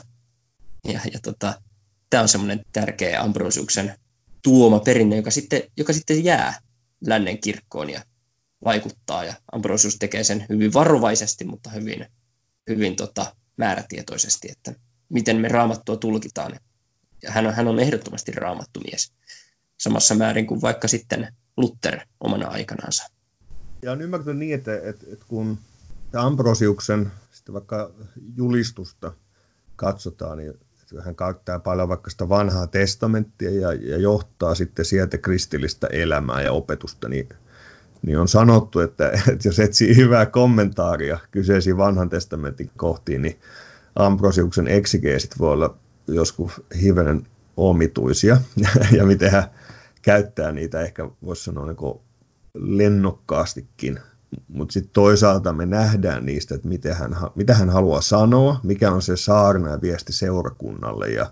Ja, ja tota, tämä on semmoinen tärkeä Ambrosiuksen tuoma perinne, joka sitten, joka sitten jää lännen kirkkoon ja vaikuttaa. Ja Ambrosius tekee sen hyvin varovaisesti, mutta hyvin, hyvin tota, määrätietoisesti, että miten me raamattua tulkitaan ja hän on, hän on ehdottomasti raamattu mies samassa määrin kuin vaikka sitten Luther omana aikanaansa. Ja on ymmärtänyt niin, että, että, että kun Ambrosiuksen sitten vaikka julistusta katsotaan, niin hän käyttää paljon vaikka sitä vanhaa testamenttia ja, ja johtaa sitten sieltä kristillistä elämää ja opetusta, niin, niin on sanottu, että, että jos etsii hyvää kommentaaria kyseisiin vanhan testamentin kohtiin, niin Ambrosiuksen eksigeesit voi olla joskus hivenen omituisia, ja miten hän käyttää niitä ehkä voisi sanoa niin lennokkaastikin mutta sitten toisaalta me nähdään niistä, että miten hän, mitä hän haluaa sanoa, mikä on se saarna ja viesti seurakunnalle ja,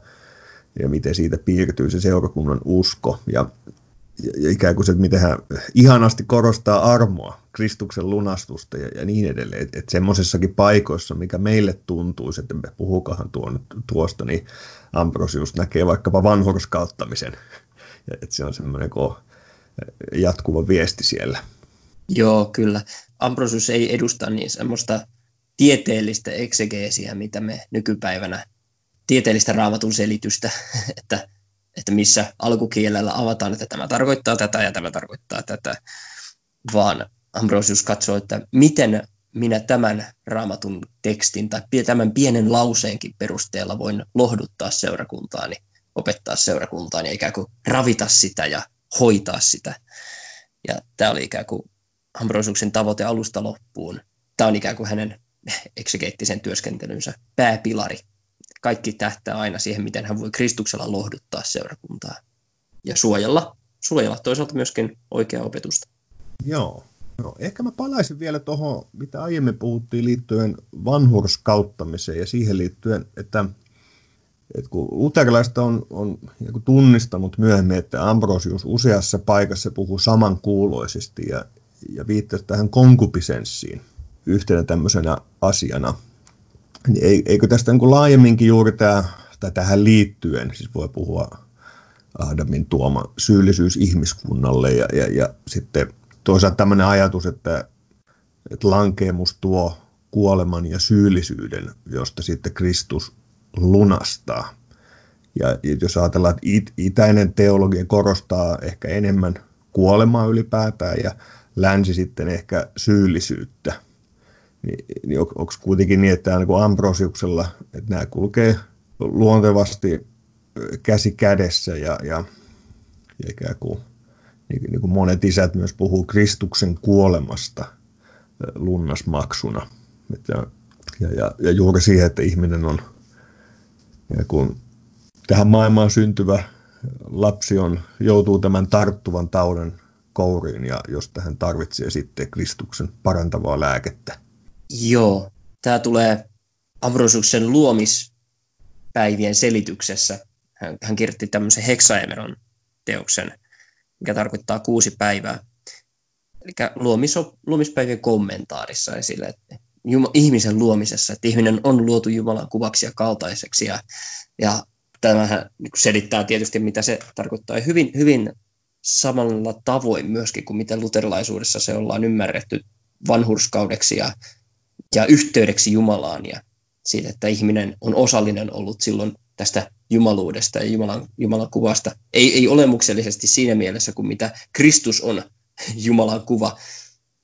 ja miten siitä piirtyy se seurakunnan usko. Ja, ja, ikään kuin se, että miten hän ihanasti korostaa armoa, Kristuksen lunastusta ja, ja niin edelleen. Että et semmoisessakin paikoissa, mikä meille tuntuu, että me puhukahan tuon, tuosta, niin Ambrosius näkee vaikkapa vanhurskauttamisen. Että se on semmoinen jatkuva viesti siellä. Joo, kyllä. Ambrosius ei edusta niin semmoista tieteellistä eksegeesiä, mitä me nykypäivänä, tieteellistä raamatun selitystä, että, että missä alkukielellä avataan, että tämä tarkoittaa tätä ja tämä tarkoittaa tätä, vaan Ambrosius katsoo, että miten minä tämän raamatun tekstin tai tämän pienen lauseenkin perusteella voin lohduttaa seurakuntaani, opettaa seurakuntaani ja ikään kuin ravita sitä ja hoitaa sitä. Ja tämä oli ikään kuin Ambrosiuksen tavoite alusta loppuun. Tämä on ikään kuin hänen eksegeettisen työskentelynsä pääpilari. Kaikki tähtää aina siihen, miten hän voi Kristuksella lohduttaa seurakuntaa ja suojella, suojella toisaalta myöskin oikeaa opetusta. Joo. No, ehkä mä palaisin vielä tuohon, mitä aiemmin puhuttiin liittyen vanhurskauttamiseen ja siihen liittyen, että, että kun luterilaista on, on niin tunnistanut myöhemmin, että Ambrosius useassa paikassa puhuu samankuuloisesti ja, ja viittasi tähän konkupisenssiin yhtenä tämmöisenä asiana. Niin eikö tästä niin laajemminkin juuri tämä, tai tähän liittyen, siis voi puhua Adamin tuoma syyllisyys ihmiskunnalle ja, ja, ja sitten toisaalta tämmöinen ajatus, että, että lankeemus tuo kuoleman ja syyllisyyden, josta sitten Kristus lunastaa. Ja jos ajatellaan, että it, itäinen teologia korostaa ehkä enemmän kuolemaa ylipäätään ja länsi sitten ehkä syyllisyyttä. Niin, niin on, onko kuitenkin niin, että niin kuin Ambrosiuksella, että nämä kulkee luontevasti käsi kädessä ja, ja, ja ikään kuin, niin, niin kuin monet isät myös puhuu Kristuksen kuolemasta lunnasmaksuna. Ja, ja, ja juuri siihen, että ihminen on, ja kun tähän maailmaan syntyvä lapsi on, joutuu tämän tarttuvan tauden kouriin ja jos tähän tarvitsee sitten Kristuksen parantavaa lääkettä. Joo, tämä tulee Ambrosiuksen luomispäivien selityksessä. Hän, hän kirjoitti tämmöisen heksaemeron teoksen, mikä tarkoittaa kuusi päivää. Eli luomiso, luomispäivien kommentaarissa esille, että Juma, ihmisen luomisessa, että ihminen on luotu Jumalan kuvaksi ja kaltaiseksi. Ja, ja tämähän niin selittää tietysti, mitä se tarkoittaa. Hyvin, hyvin samalla tavoin myöskin kuin miten luterilaisuudessa se ollaan ymmärretty vanhurskaudeksi ja, ja yhteydeksi Jumalaan ja siitä, että ihminen on osallinen ollut silloin tästä jumaluudesta ja Jumalan, Jumalan kuvasta. Ei, ei olemuksellisesti siinä mielessä kuin mitä Kristus on Jumalan kuva,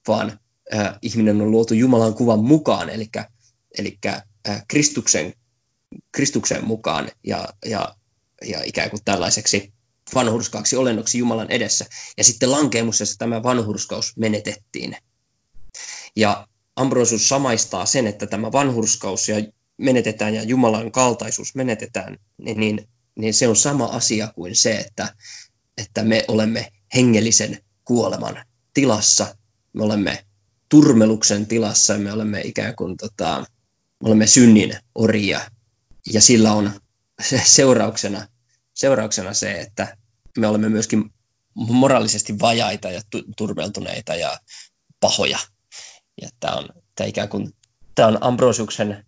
vaan äh, ihminen on luotu Jumalan kuvan mukaan, eli, eli äh, Kristuksen, Kristuksen mukaan ja, ja, ja ikään kuin tällaiseksi vanhurskaaksi olennoksi Jumalan edessä. Ja sitten lankeemuksessa tämä vanhurskaus menetettiin. Ja Ambrosius samaistaa sen, että tämä vanhurskaus ja menetetään ja Jumalan kaltaisuus menetetään, niin, niin, niin se on sama asia kuin se, että, että me olemme hengellisen kuoleman tilassa, me olemme turmeluksen tilassa, me olemme ikään kuin tota, me olemme synnin orjia. Ja sillä on seurauksena, seurauksena se, että me olemme myöskin moraalisesti vajaita ja turmeltuneita ja pahoja. Ja tämä on, tämä ikään kuin, tämä on Ambrosiuksen,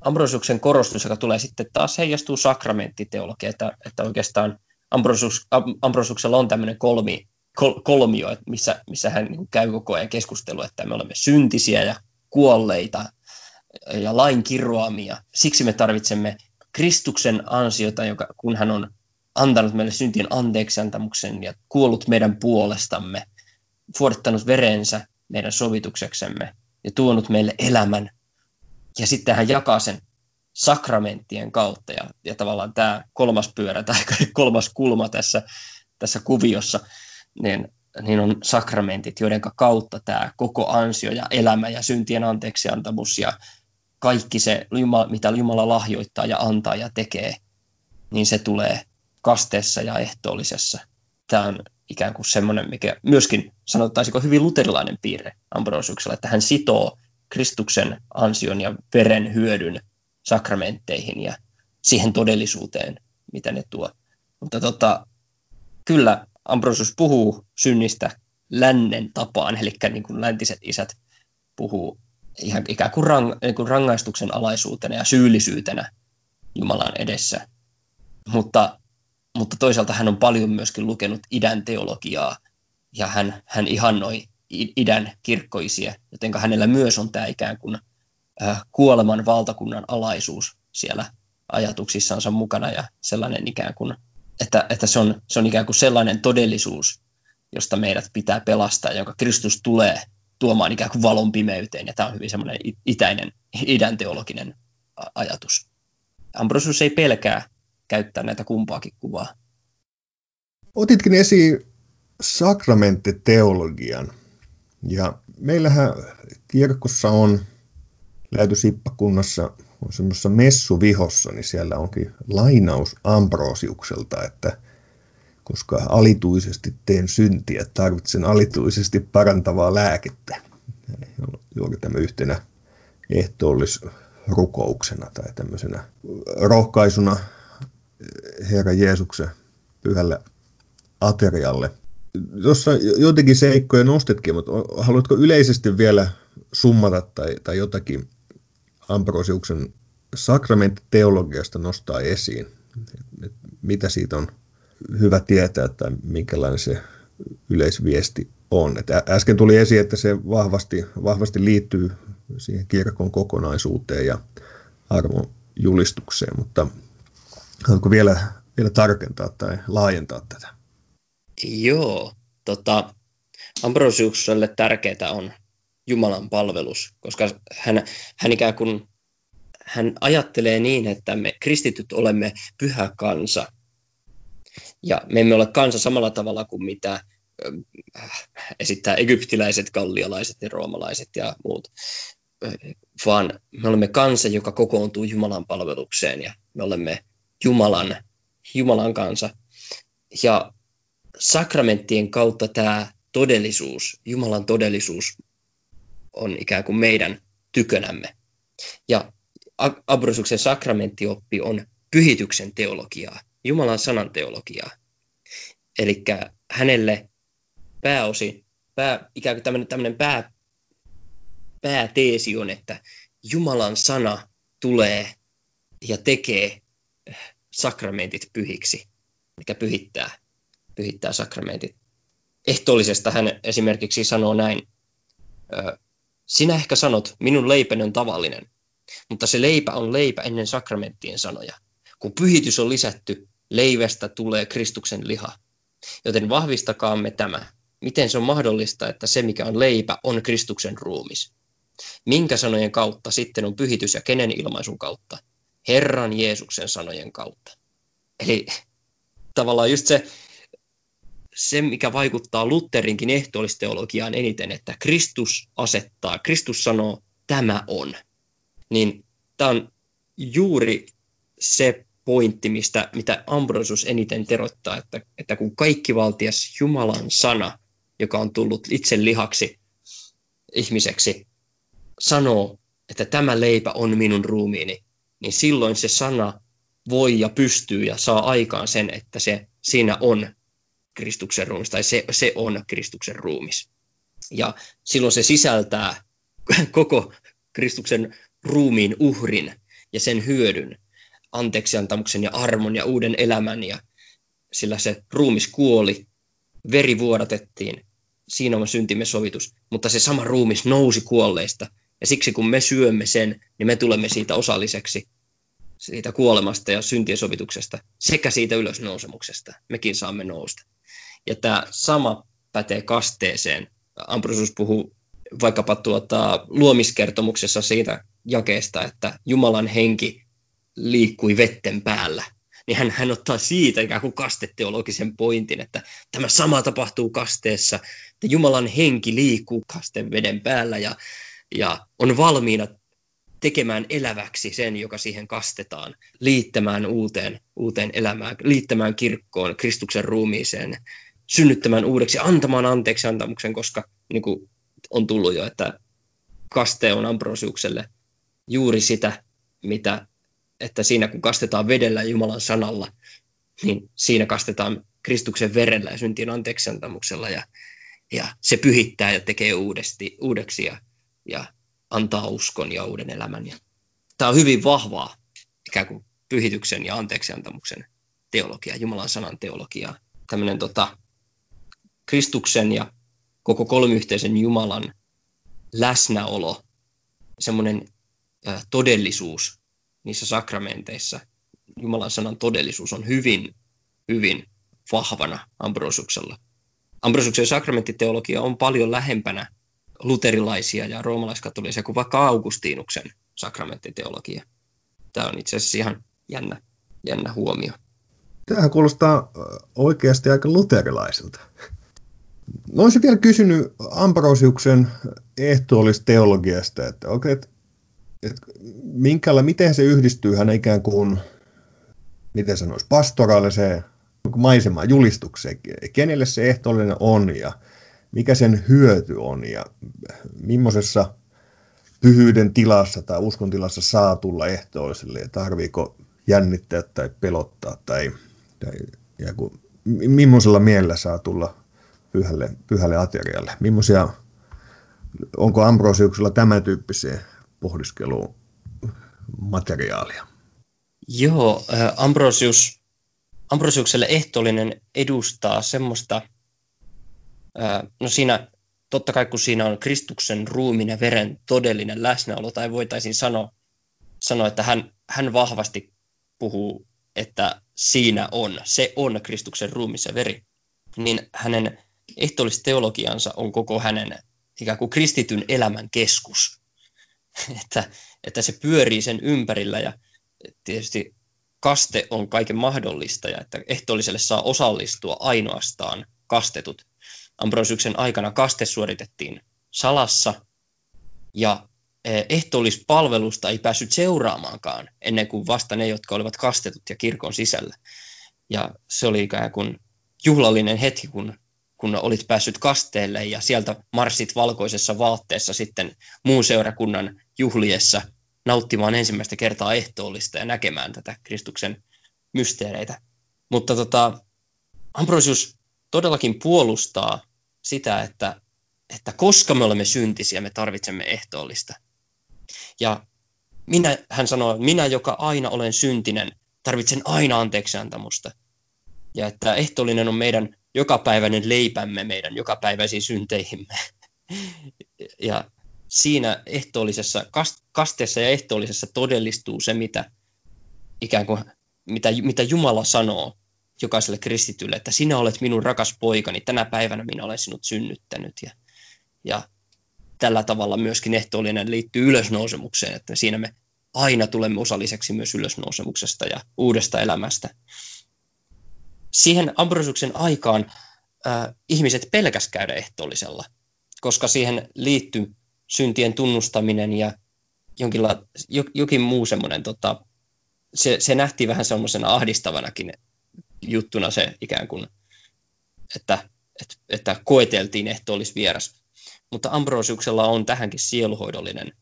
Ambrosiuksen korostus, joka tulee sitten taas heijastuu sakramenttiteologia, että, että oikeastaan Ambrosiuksella on tämmöinen kolmi, kol, kolmio, missä, missä hän niin käy koko ajan keskustelua, että me olemme syntisiä ja kuolleita ja lain kirroamia. Siksi me tarvitsemme Kristuksen ansiota, joka, kun hän on antanut meille syntien anteeksiantamuksen ja kuollut meidän puolestamme, vuodattanut verensä meidän sovitukseksemme ja tuonut meille elämän. Ja sitten hän jakaa sen sakramenttien kautta. Ja, ja tavallaan tämä kolmas pyörä tai kolmas kulma tässä, tässä kuviossa, niin, niin on sakramentit, joiden kautta tämä koko ansio ja elämä ja syntien anteeksiantamus ja kaikki se, mitä Jumala lahjoittaa ja antaa ja tekee, niin se tulee kasteessa ja ehtoollisessa. Tämä on ikään kuin semmoinen, mikä myöskin sanottaisiko hyvin luterilainen piirre Ambrosiuksella, että hän sitoo Kristuksen ansion ja veren hyödyn sakramentteihin ja siihen todellisuuteen, mitä ne tuo. Mutta tota, kyllä Ambrosius puhuu synnistä lännen tapaan, eli niin kuin läntiset isät puhuu ihan ikään kuin, rang, niin kuin rangaistuksen alaisuutena ja syyllisyytenä Jumalan edessä. Mutta, mutta toisaalta hän on paljon myöskin lukenut idän teologiaa ja hän, hän ihannoi idän kirkkoisia, joten hänellä myös on tämä ikään kuin äh, kuoleman valtakunnan alaisuus siellä ajatuksissansa mukana ja sellainen ikään kuin, että, että se, on, se on ikään kuin sellainen todellisuus, josta meidät pitää pelastaa, jonka Kristus tulee tuomaan ikään kuin valon pimeyteen, ja tämä on hyvin semmoinen itäinen, idän teologinen ajatus. Ambrosius ei pelkää käyttää näitä kumpaakin kuvaa. Otitkin esiin sakramenttiteologian. Ja meillähän kirkossa on lähetysippakunnassa on semmoisessa messuvihossa, niin siellä onkin lainaus Ambrosiukselta, että koska alituisesti teen syntiä, tarvitsen alituisesti parantavaa lääkettä. Juuri tämä yhtenä ehtoollisrukouksena tai tämmöisenä rohkaisuna Herra Jeesuksen pyhälle aterialle. Tuossa jotenkin seikkoja nostetkin, mutta haluatko yleisesti vielä summata tai, tai jotakin Ambrosiuksen sakramenttiteologiasta nostaa esiin? Mitä siitä on hyvä tietää tai minkälainen se yleisviesti on. Et äsken tuli esiin, että se vahvasti, vahvasti liittyy siihen kirkon kokonaisuuteen ja arvon julistukseen, mutta haluatko vielä, vielä tarkentaa tai laajentaa tätä? Joo, tota, Ambrosiukselle tärkeää on Jumalan palvelus, koska hän, hän ikään kuin hän ajattelee niin, että me kristityt olemme pyhä kansa, ja me emme ole kansa samalla tavalla kuin mitä äh, esittää egyptiläiset, gallialaiset ja roomalaiset ja muut, vaan me olemme kansa, joka kokoontuu Jumalan palvelukseen ja me olemme Jumalan, Jumalan kansa. Ja sakramenttien kautta tämä todellisuus, Jumalan todellisuus on ikään kuin meidän tykönämme. Ja Abrosuksen sakramenttioppi on pyhityksen teologiaa. Jumalan sanan teologiaa. Eli hänelle pääosi, pää, ikään kuin tämmöinen, tämmöinen pää, pääteesi on, että Jumalan sana tulee ja tekee sakramentit pyhiksi, mikä pyhittää, pyhittää sakramentit. Ehtoollisesta hän esimerkiksi sanoo näin, sinä ehkä sanot, minun leipäni on tavallinen, mutta se leipä on leipä ennen sakramenttien sanoja. Kun pyhitys on lisätty, leivästä tulee Kristuksen liha. Joten vahvistakaamme tämä. Miten se on mahdollista, että se mikä on leipä on Kristuksen ruumis? Minkä sanojen kautta sitten on pyhitys ja kenen ilmaisun kautta? Herran Jeesuksen sanojen kautta. Eli tavallaan just se, se mikä vaikuttaa Lutherinkin ehtoollisteologiaan eniten, että Kristus asettaa, Kristus sanoo, tämä on. Niin tämä on juuri se pointti, mistä, mitä Ambrosius eniten terottaa, että, että kun kaikki valtias Jumalan sana, joka on tullut itse lihaksi ihmiseksi, sanoo, että tämä leipä on minun ruumiini, niin silloin se sana voi ja pystyy ja saa aikaan sen, että se siinä on Kristuksen ruumis, tai se, se on Kristuksen ruumis. Ja silloin se sisältää koko Kristuksen ruumiin uhrin ja sen hyödyn, anteeksiantamuksen ja armon ja uuden elämän, ja sillä se ruumis kuoli, veri vuodatettiin, siinä on syntimme sovitus, mutta se sama ruumis nousi kuolleista, ja siksi kun me syömme sen, niin me tulemme siitä osalliseksi, siitä kuolemasta ja syntien sovituksesta, sekä siitä ylösnousemuksesta. Mekin saamme nousta. Ja tämä sama pätee kasteeseen. Ambrosius puhuu vaikkapa tuota, luomiskertomuksessa siitä jakeesta, että Jumalan henki liikkui vetten päällä. Niin hän, hän ottaa siitä ikään kuin kasteteologisen pointin, että tämä sama tapahtuu kasteessa, että Jumalan henki liikkuu kasteen veden päällä ja, ja on valmiina tekemään eläväksi sen, joka siihen kastetaan, liittämään uuteen, uuteen elämään, liittämään kirkkoon, Kristuksen ruumiiseen, synnyttämään uudeksi, antamaan anteeksi antamuksen, koska niin kuin on tullut jo, että kaste on Ambrosiukselle juuri sitä, mitä, että siinä kun kastetaan vedellä Jumalan sanalla, niin siinä kastetaan Kristuksen verellä ja syntien anteeksiantamuksella ja, ja se pyhittää ja tekee uudesti, uudeksi ja, ja antaa uskon ja uuden elämän. Ja tämä on hyvin vahvaa ikään kuin pyhityksen ja anteeksiantamuksen teologia, Jumalan sanan teologia. Tämmöinen tota, Kristuksen ja koko kolmiyhteisen Jumalan läsnäolo, semmoinen todellisuus niissä sakramenteissa, Jumalan sanan todellisuus on hyvin, hyvin vahvana Ambrosiuksella. Ambrosiuksen sakramenttiteologia on paljon lähempänä luterilaisia ja roomalaiskatolisia kuin vaikka Augustinuksen sakramenttiteologia. Tämä on itse asiassa ihan jännä, jännä huomio. Tämähän kuulostaa oikeasti aika luterilaisilta. No olisin vielä kysynyt Ambrosiuksen ehtoollisteologiasta, että, okay, että, että minkällä, miten se yhdistyy hän ikään kuin, miten sanoisi, pastoraaliseen maisemaan julistukseen, kenelle se ehtoollinen on ja mikä sen hyöty on ja millaisessa pyhyyden tilassa tai uskon tilassa saa tulla ehtoolliselle ja tarviiko jännittää tai pelottaa tai, tai joku, millaisella mielellä saa tulla pyhälle, pyhälle aterialle. Millaisia, onko Ambrosiuksella tämän tyyppisiä pohdiskeluun materiaalia? Joo, äh, Ambrosius, Ambrosiukselle ehtoollinen edustaa semmoista no siinä totta kai kun siinä on Kristuksen ruumin ja veren todellinen läsnäolo, tai voitaisiin sanoa, sanoa että hän, hän vahvasti puhuu, että siinä on, se on Kristuksen ruumis ja veri, niin hänen ehtoollisteologiansa on koko hänen ikään kuin kristityn elämän keskus. että, että se pyörii sen ympärillä ja tietysti kaste on kaiken mahdollista ja että ehtoolliselle saa osallistua ainoastaan kastetut. Ambrosiuksen aikana kaste suoritettiin salassa ja eh, ehtoollispalvelusta ei päässyt seuraamaankaan ennen kuin vasta ne, jotka olivat kastetut ja kirkon sisällä. Ja se oli ikään kuin juhlallinen hetki, kun, kun olit päässyt kasteelle ja sieltä marssit valkoisessa vaatteessa sitten muun seurakunnan juhliessa nauttimaan ensimmäistä kertaa ehtoollista ja näkemään tätä Kristuksen mysteereitä. Mutta tota, Ambrosius todellakin puolustaa sitä, että, että koska me olemme syntisiä, me tarvitsemme ehtoollista. Ja minä, hän sanoo, minä, joka aina olen syntinen, tarvitsen aina anteeksiantamusta. Ja että ehtoollinen on meidän jokapäiväinen leipämme meidän jokapäiväisiin synteihimme. Ja siinä ehtoollisessa, kasteessa ja ehtoollisessa todellistuu se, mitä, ikään kuin, mitä, mitä Jumala sanoo jokaiselle kristitylle, että sinä olet minun rakas poikani, tänä päivänä minä olen sinut synnyttänyt. Ja, ja tällä tavalla myöskin ehtoollinen liittyy ylösnousemukseen, että siinä me aina tulemme osalliseksi myös ylösnousemuksesta ja uudesta elämästä. Siihen Ambrosiuksen aikaan äh, ihmiset pelkäs käydä ehtoollisella, koska siihen liittyy syntien tunnustaminen ja jonkinla, jokin muu semmoinen, tota, se, se nähtiin vähän semmoisena ahdistavanakin juttuna se ikään kuin, että, että, että koeteltiin ehto olisi vieras. Mutta Ambrosiuksella on tähänkin sieluhoidollinen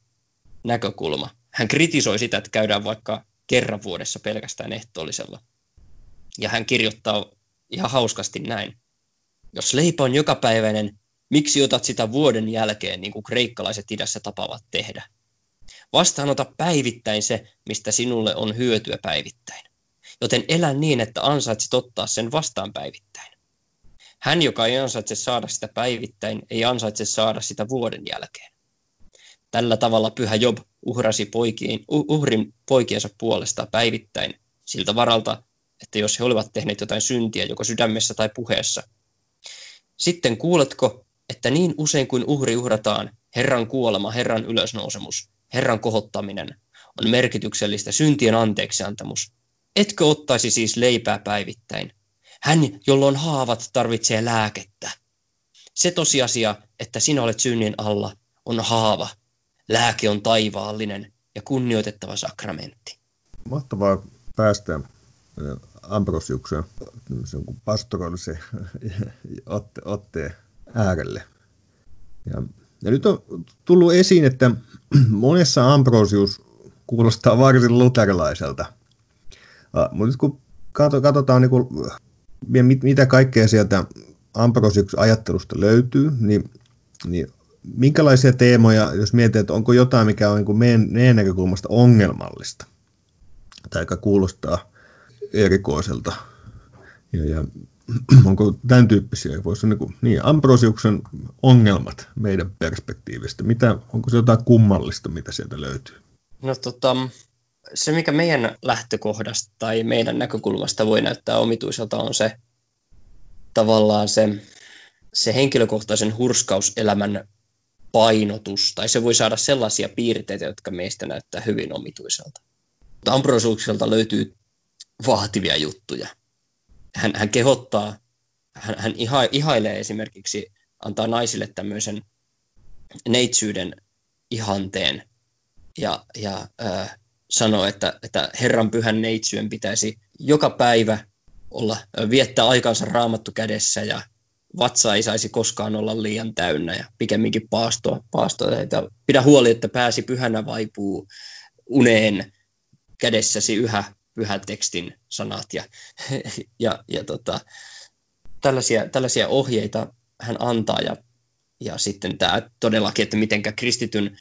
näkökulma. Hän kritisoi sitä, että käydään vaikka kerran vuodessa pelkästään ehtoollisella. Ja hän kirjoittaa ihan hauskasti näin. Jos leipä on jokapäiväinen, miksi otat sitä vuoden jälkeen, niin kuin kreikkalaiset idässä tapavat tehdä? Vastaanota päivittäin se, mistä sinulle on hyötyä päivittäin joten elä niin, että ansaitset ottaa sen vastaan päivittäin. Hän, joka ei ansaitse saada sitä päivittäin, ei ansaitse saada sitä vuoden jälkeen. Tällä tavalla pyhä Job uhrasi poikiin, uhrin poikiensa puolesta päivittäin siltä varalta, että jos he olivat tehneet jotain syntiä joko sydämessä tai puheessa. Sitten kuuletko, että niin usein kuin uhri uhrataan, Herran kuolema, Herran ylösnousemus, Herran kohottaminen, on merkityksellistä syntien anteeksiantamus. Etkö ottaisi siis leipää päivittäin? Hän, jolloin haavat, tarvitsee lääkettä. Se tosiasia, että sinä olet synnin alla, on haava. Lääke on taivaallinen ja kunnioitettava sakramentti. Mahtavaa päästä Ambrosiuksen pastorallisen otte, otteen äärelle. Ja, ja nyt on tullut esiin, että monessa Ambrosius kuulostaa varsin luterilaiselta. Mutta nyt kun katsotaan, niin kuin, mitä kaikkea sieltä Ambrosiuksen ajattelusta löytyy, niin, niin minkälaisia teemoja, jos mietitään, että onko jotain, mikä on niin meidän, meidän näkökulmasta ongelmallista, tai kuulostaa erikoiselta, ja, ja onko tämän tyyppisiä, voisi niin, kuin, niin Ambrosiuksen ongelmat meidän perspektiivistä, mitä, onko se jotain kummallista, mitä sieltä löytyy? No tota, se mikä meidän lähtökohdasta tai meidän näkökulmasta voi näyttää omituiselta on se tavallaan se, se henkilökohtaisen hurskauselämän painotus, tai se voi saada sellaisia piirteitä, jotka meistä näyttää hyvin omituiselta. Ambrosiukselta löytyy vaativia juttuja. Hän, hän kehottaa, hän, hän iha, ihailee esimerkiksi, antaa naisille tämmöisen neitsyyden ihanteen ja, ja äh, sanoo, että, että Herran pyhän neitsyön pitäisi joka päivä olla, viettää aikansa raamattu kädessä ja vatsa ei saisi koskaan olla liian täynnä ja pikemminkin paastoa. että pidä huoli, että pääsi pyhänä vaipuu uneen kädessäsi yhä pyhän tekstin sanat ja, ja, ja tota, tällaisia, tällaisia ohjeita hän antaa. Ja, ja sitten tämä todellakin, että miten kristityn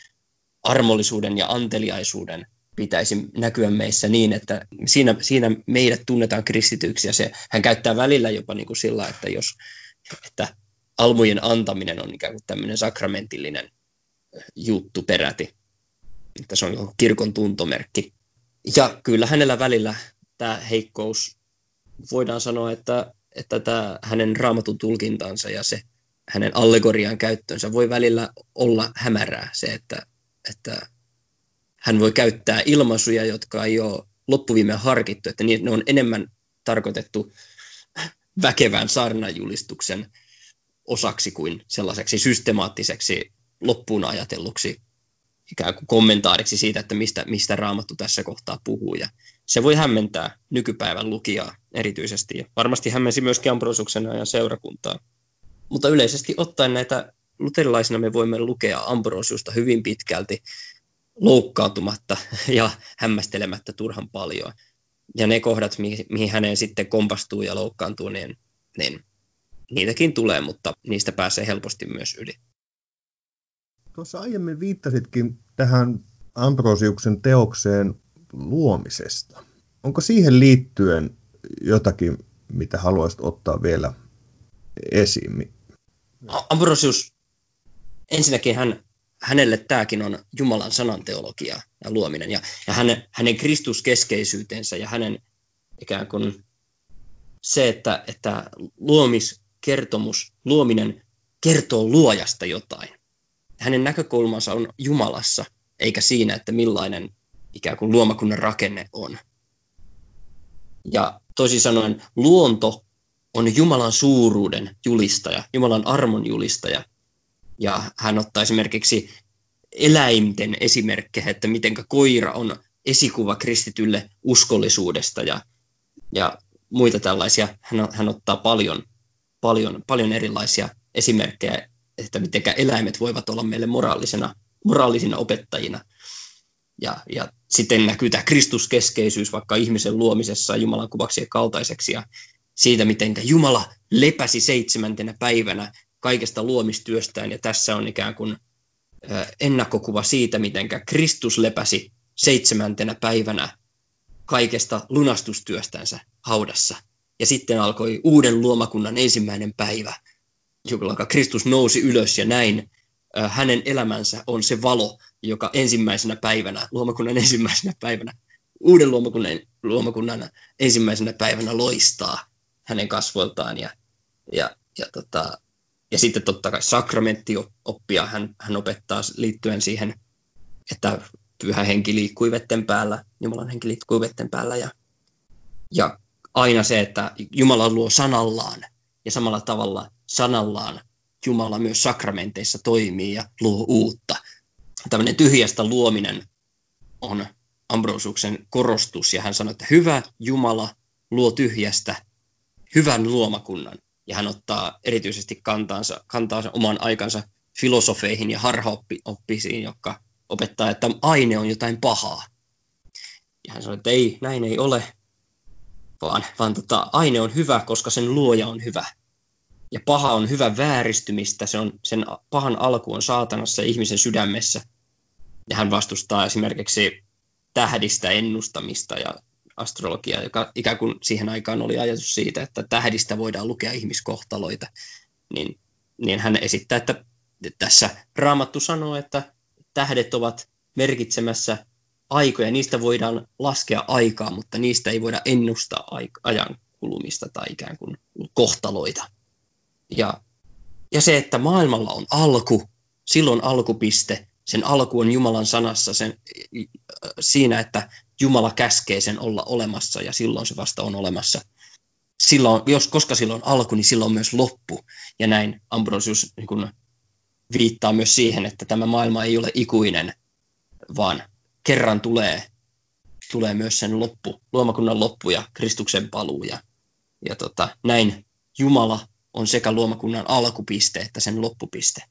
armollisuuden ja anteliaisuuden pitäisi näkyä meissä niin, että siinä, siinä meidät tunnetaan kristityksi ja se, hän käyttää välillä jopa niin kuin sillä, että jos että almujen antaminen on ikään kuin tämmöinen sakramentillinen juttu peräti, että se on kirkon tuntomerkki. Ja kyllä hänellä välillä tämä heikkous, voidaan sanoa, että, että tämä hänen raamatun tulkintansa ja se hänen allegorian käyttönsä voi välillä olla hämärää se, että, että hän voi käyttää ilmaisuja, jotka ei ole loppuviimeen harkittu, että ne on enemmän tarkoitettu väkevän saarnajulistuksen osaksi kuin sellaiseksi systemaattiseksi loppuun ajatelluksi ikään kuin kommentaariksi siitä, että mistä, mistä Raamattu tässä kohtaa puhuu. Ja se voi hämmentää nykypäivän lukijaa erityisesti ja varmasti hämmensi myös Ambrosuksen ja seurakuntaa. Mutta yleisesti ottaen näitä luterilaisina me voimme lukea Ambrosiusta hyvin pitkälti loukkaantumatta ja hämmästelemättä turhan paljon. Ja ne kohdat, mihin häneen sitten kompastuu ja loukkaantuu, niin, niin niitäkin tulee, mutta niistä pääsee helposti myös yli. Tuossa aiemmin viittasitkin tähän Ambrosiuksen teokseen luomisesta. Onko siihen liittyen jotakin, mitä haluaisit ottaa vielä esiin? Ambrosius, ensinnäkin hän hänelle tämäkin on Jumalan sanan teologia ja luominen. Ja, ja hänen, hänen kristuskeskeisyytensä ja hänen ikään kuin se, että, että luomiskertomus, luominen kertoo luojasta jotain. Hänen näkökulmansa on Jumalassa, eikä siinä, että millainen ikään kuin luomakunnan rakenne on. Ja toisin sanoen luonto on Jumalan suuruuden julistaja, Jumalan armon julistaja, ja hän ottaa esimerkiksi eläinten esimerkkejä, että miten koira on esikuva kristitylle uskollisuudesta ja, ja muita tällaisia. Hän, hän ottaa paljon, paljon, paljon erilaisia esimerkkejä, että miten eläimet voivat olla meille moraalisena, moraalisina opettajina. Ja, ja sitten näkyy tämä kristuskeskeisyys vaikka ihmisen luomisessa Jumalan kuvaksi ja kaltaiseksi ja siitä, miten Jumala lepäsi seitsemäntenä päivänä kaikesta luomistyöstään, ja tässä on ikään kuin ennakkokuva siitä, miten Kristus lepäsi seitsemäntenä päivänä kaikesta lunastustyöstänsä haudassa. Ja sitten alkoi uuden luomakunnan ensimmäinen päivä, jolloin Kristus nousi ylös ja näin hänen elämänsä on se valo, joka ensimmäisenä päivänä, luomakunnan ensimmäisenä päivänä, uuden luomakunnan, luomakunnan ensimmäisenä päivänä loistaa hänen kasvoiltaan. Ja, ja, ja tota, ja sitten totta kai sakramenttioppia hän, hän opettaa liittyen siihen, että pyhä henki liikkui vetten päällä, Jumalan henki liikkui vetten päällä ja, ja aina se, että Jumala luo sanallaan ja samalla tavalla sanallaan Jumala myös sakramenteissa toimii ja luo uutta. Tämmöinen tyhjästä luominen on Ambrosuksen korostus ja hän sanoi, että hyvä Jumala luo tyhjästä hyvän luomakunnan. Ja hän ottaa erityisesti kantaansa, kantaansa oman aikansa filosofeihin ja harhaoppisiin, jotka opettaa, että aine on jotain pahaa. Ja hän sanoi, että ei, näin ei ole, vaan, vaan tota, aine on hyvä, koska sen luoja on hyvä. Ja paha on hyvä vääristymistä, se on, sen pahan alku on saatanassa ihmisen sydämessä. Ja hän vastustaa esimerkiksi tähdistä ennustamista ja astrologiaa, joka ikään kuin siihen aikaan oli ajatus siitä, että tähdistä voidaan lukea ihmiskohtaloita. Niin, niin hän esittää, että tässä Raamattu sanoo, että tähdet ovat merkitsemässä aikoja, niistä voidaan laskea aikaa, mutta niistä ei voida ennustaa ajan kulumista tai ikään kuin kohtaloita. Ja, ja se, että maailmalla on alku, silloin alkupiste, sen alku on Jumalan sanassa sen, siinä, että Jumala käskee sen olla olemassa ja silloin se vasta on olemassa. Silloin, jos, koska silloin on alku, niin silloin on myös loppu. Ja näin Ambrosius niin kuin, viittaa myös siihen, että tämä maailma ei ole ikuinen, vaan kerran tulee, tulee myös sen loppu, luomakunnan loppu ja Kristuksen paluu. Ja, ja tota, näin Jumala on sekä luomakunnan alkupiste että sen loppupiste.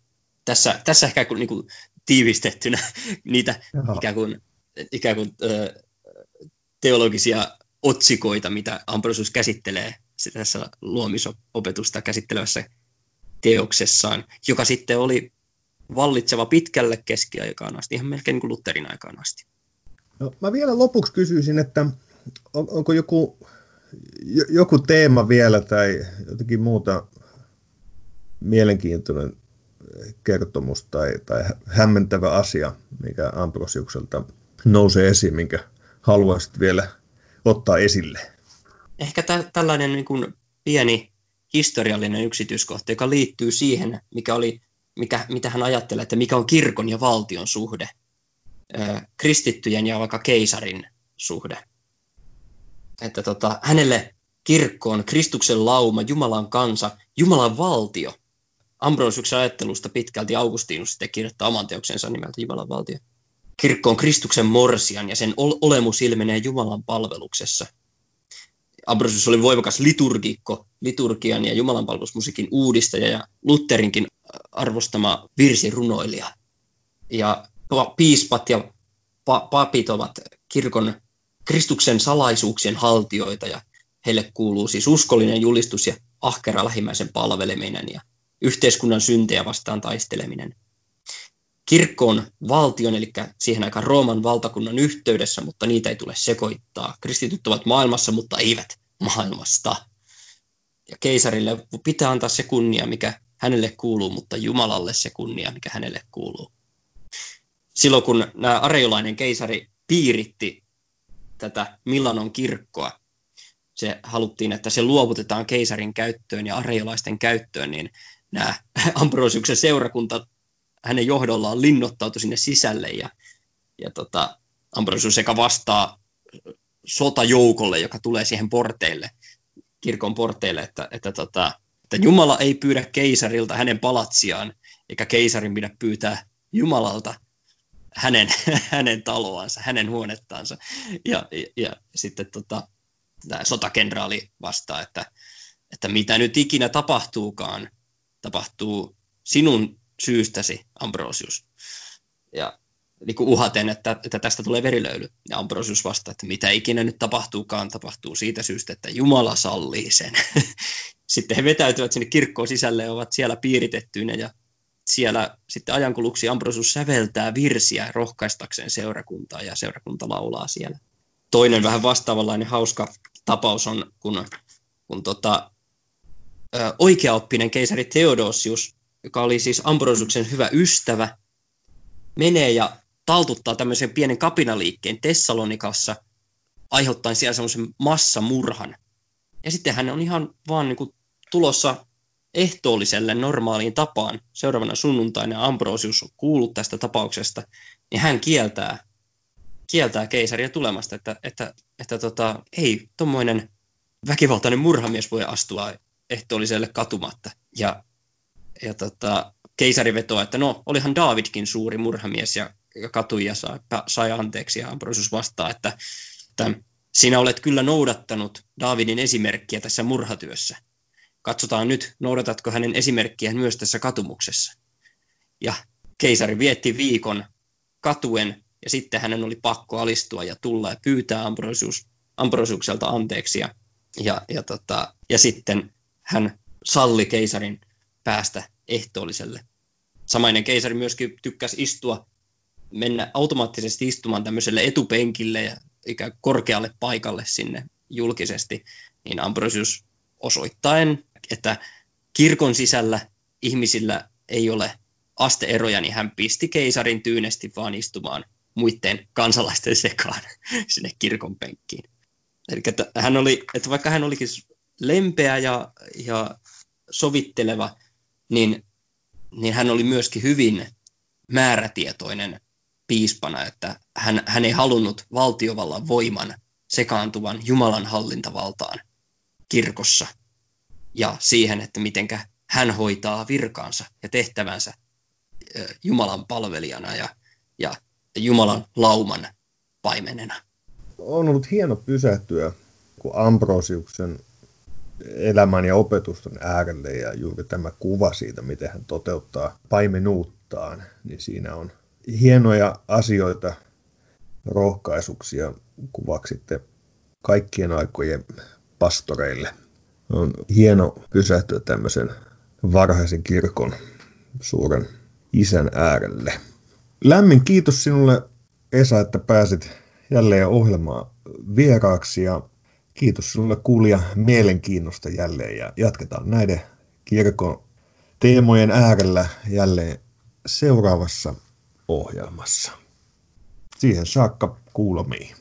Tässä, tässä ehkä niin kuin, tiivistettynä niitä Jaha. ikään kuin, ikään kuin ö, teologisia otsikoita, mitä Ambrosius käsittelee tässä luomisopetusta käsittelevässä teoksessaan, joka sitten oli vallitseva pitkälle keskiaikaan asti, ihan melkein niin kuin Lutherin aikaan asti. No, mä vielä lopuksi kysyisin, että on, onko joku, joku teema vielä tai jotenkin muuta mielenkiintoinen kertomus tai, tai hämmentävä asia, mikä Ambrosiukselta nousee esiin, minkä haluaisit vielä ottaa esille? Ehkä tä- tällainen niin kuin pieni historiallinen yksityiskohta, joka liittyy siihen, mikä oli, mikä, mitä hän ajattelee, että mikä on kirkon ja valtion suhde, kristittyjen ja vaikka keisarin suhde. Että tota, hänelle kirkko on Kristuksen lauma, Jumalan kansa, Jumalan valtio. Ambrosiuksen ajattelusta pitkälti Augustinus sitten kirjoittaa oman teoksensa nimeltä Jumalan valtio. Kirkko on Kristuksen morsian ja sen olemus ilmenee Jumalan palveluksessa – Ambrosius oli voimakas liturgikko, liturgian ja jumalanpalvelusmusiikin uudistaja ja Lutherinkin arvostama virsirunoilija. Ja piispat ja papit ovat kirkon Kristuksen salaisuuksien haltioita ja heille kuuluu siis uskollinen julistus ja ahkera lähimmäisen palveleminen ja yhteiskunnan syntejä vastaan taisteleminen. Kirkko on valtion, eli siihen aikaan Rooman valtakunnan yhteydessä, mutta niitä ei tule sekoittaa. Kristityt ovat maailmassa, mutta eivät maailmasta. Ja keisarille pitää antaa se kunnia, mikä hänelle kuuluu, mutta Jumalalle se kunnia, mikä hänelle kuuluu. Silloin kun nämä areolainen keisari piiritti tätä Milanon kirkkoa, se haluttiin, että se luovutetaan keisarin käyttöön ja areolaisten käyttöön, niin nämä Ambrosiuksen seurakunta hänen johdollaan linnoittautui sinne sisälle ja, ja tota, Ambrosius sekä vastaa sotajoukolle, joka tulee siihen porteille, kirkon porteille, että, että, tota, että Jumala ei pyydä keisarilta hänen palatsiaan, eikä keisarin pidä pyytää Jumalalta hänen, hänen taloansa, hänen huonettaansa. Ja, ja, ja sitten tota, tämä sotakenraali vastaa, että, että mitä nyt ikinä tapahtuukaan, tapahtuu sinun syystäsi, Ambrosius. Ja niin uhaten, että, että tästä tulee verilöyly. Ja Ambrosius vastaa, että mitä ikinä nyt tapahtuukaan, tapahtuu siitä syystä, että Jumala sallii sen. sitten he vetäytyvät sinne kirkkoon sisälle ja ovat siellä piiritettyinä ja siellä sitten ajankuluksi Ambrosius säveltää virsiä rohkaistakseen seurakuntaa ja seurakunta laulaa siellä. Toinen vähän vastaavanlainen hauska tapaus on, kun, kun tota, oikeaoppinen keisari Theodosius joka oli siis Ambrosiuksen hyvä ystävä, menee ja taltuttaa tämmöisen pienen kapinaliikkeen Tessalonikassa, aiheuttaen siellä semmoisen massamurhan. Ja sitten hän on ihan vaan niin kuin tulossa ehtoolliselle normaaliin tapaan seuraavana sunnuntaina Ambrosius on kuullut tästä tapauksesta, niin hän kieltää kieltää keisaria tulemasta, että, että, että tota, ei tuommoinen väkivaltainen murhamies voi astua ehtoolliselle katumatta. Ja, ja tota, keisari vetoaa, että no, olihan Davidkin suuri murhamies ja, ja katuja sai, sai anteeksi ja Ambrosius vastaa, että, että sinä olet kyllä noudattanut Davidin esimerkkiä tässä murhatyössä. Katsotaan nyt, noudatatko hänen esimerkkiään myös tässä katumuksessa. Ja keisari vietti viikon katuen ja sitten hänen oli pakko alistua ja tulla ja pyytää Ambrosius, Ambrosiukselta anteeksi. Ja, ja, ja, tota, ja sitten hän salli keisarin päästä ehtoolliselle. Samainen keisari myöskin tykkäsi istua, mennä automaattisesti istumaan tämmöiselle etupenkille ja ikään korkealle paikalle sinne julkisesti, niin Ambrosius osoittaen, että kirkon sisällä ihmisillä ei ole asteeroja, niin hän pisti keisarin tyynesti vaan istumaan muiden kansalaisten sekaan sinne kirkon penkkiin. Eli että hän oli, että vaikka hän olikin lempeä ja, ja sovitteleva, niin, niin hän oli myöskin hyvin määrätietoinen piispana, että hän, hän ei halunnut valtiovallan voiman sekaantuvan Jumalan hallintavaltaan kirkossa ja siihen, että mitenkä hän hoitaa virkaansa ja tehtävänsä Jumalan palvelijana ja, ja Jumalan lauman paimenena. On ollut hieno pysähtyä, kun Ambrosiuksen elämän ja opetusten äärelle ja juuri tämä kuva siitä, miten hän toteuttaa paimenuuttaan, niin siinä on hienoja asioita, rohkaisuksia kuvaksitte kaikkien aikojen pastoreille. On hieno pysähtyä tämmöisen varhaisen kirkon suuren isän äärelle. Lämmin kiitos sinulle Esa, että pääsit jälleen ohjelmaan vieraaksi ja kiitos sinulle kuulija mielenkiinnosta jälleen ja jatketaan näiden kirkon teemojen äärellä jälleen seuraavassa ohjelmassa. Siihen saakka kuulomiin.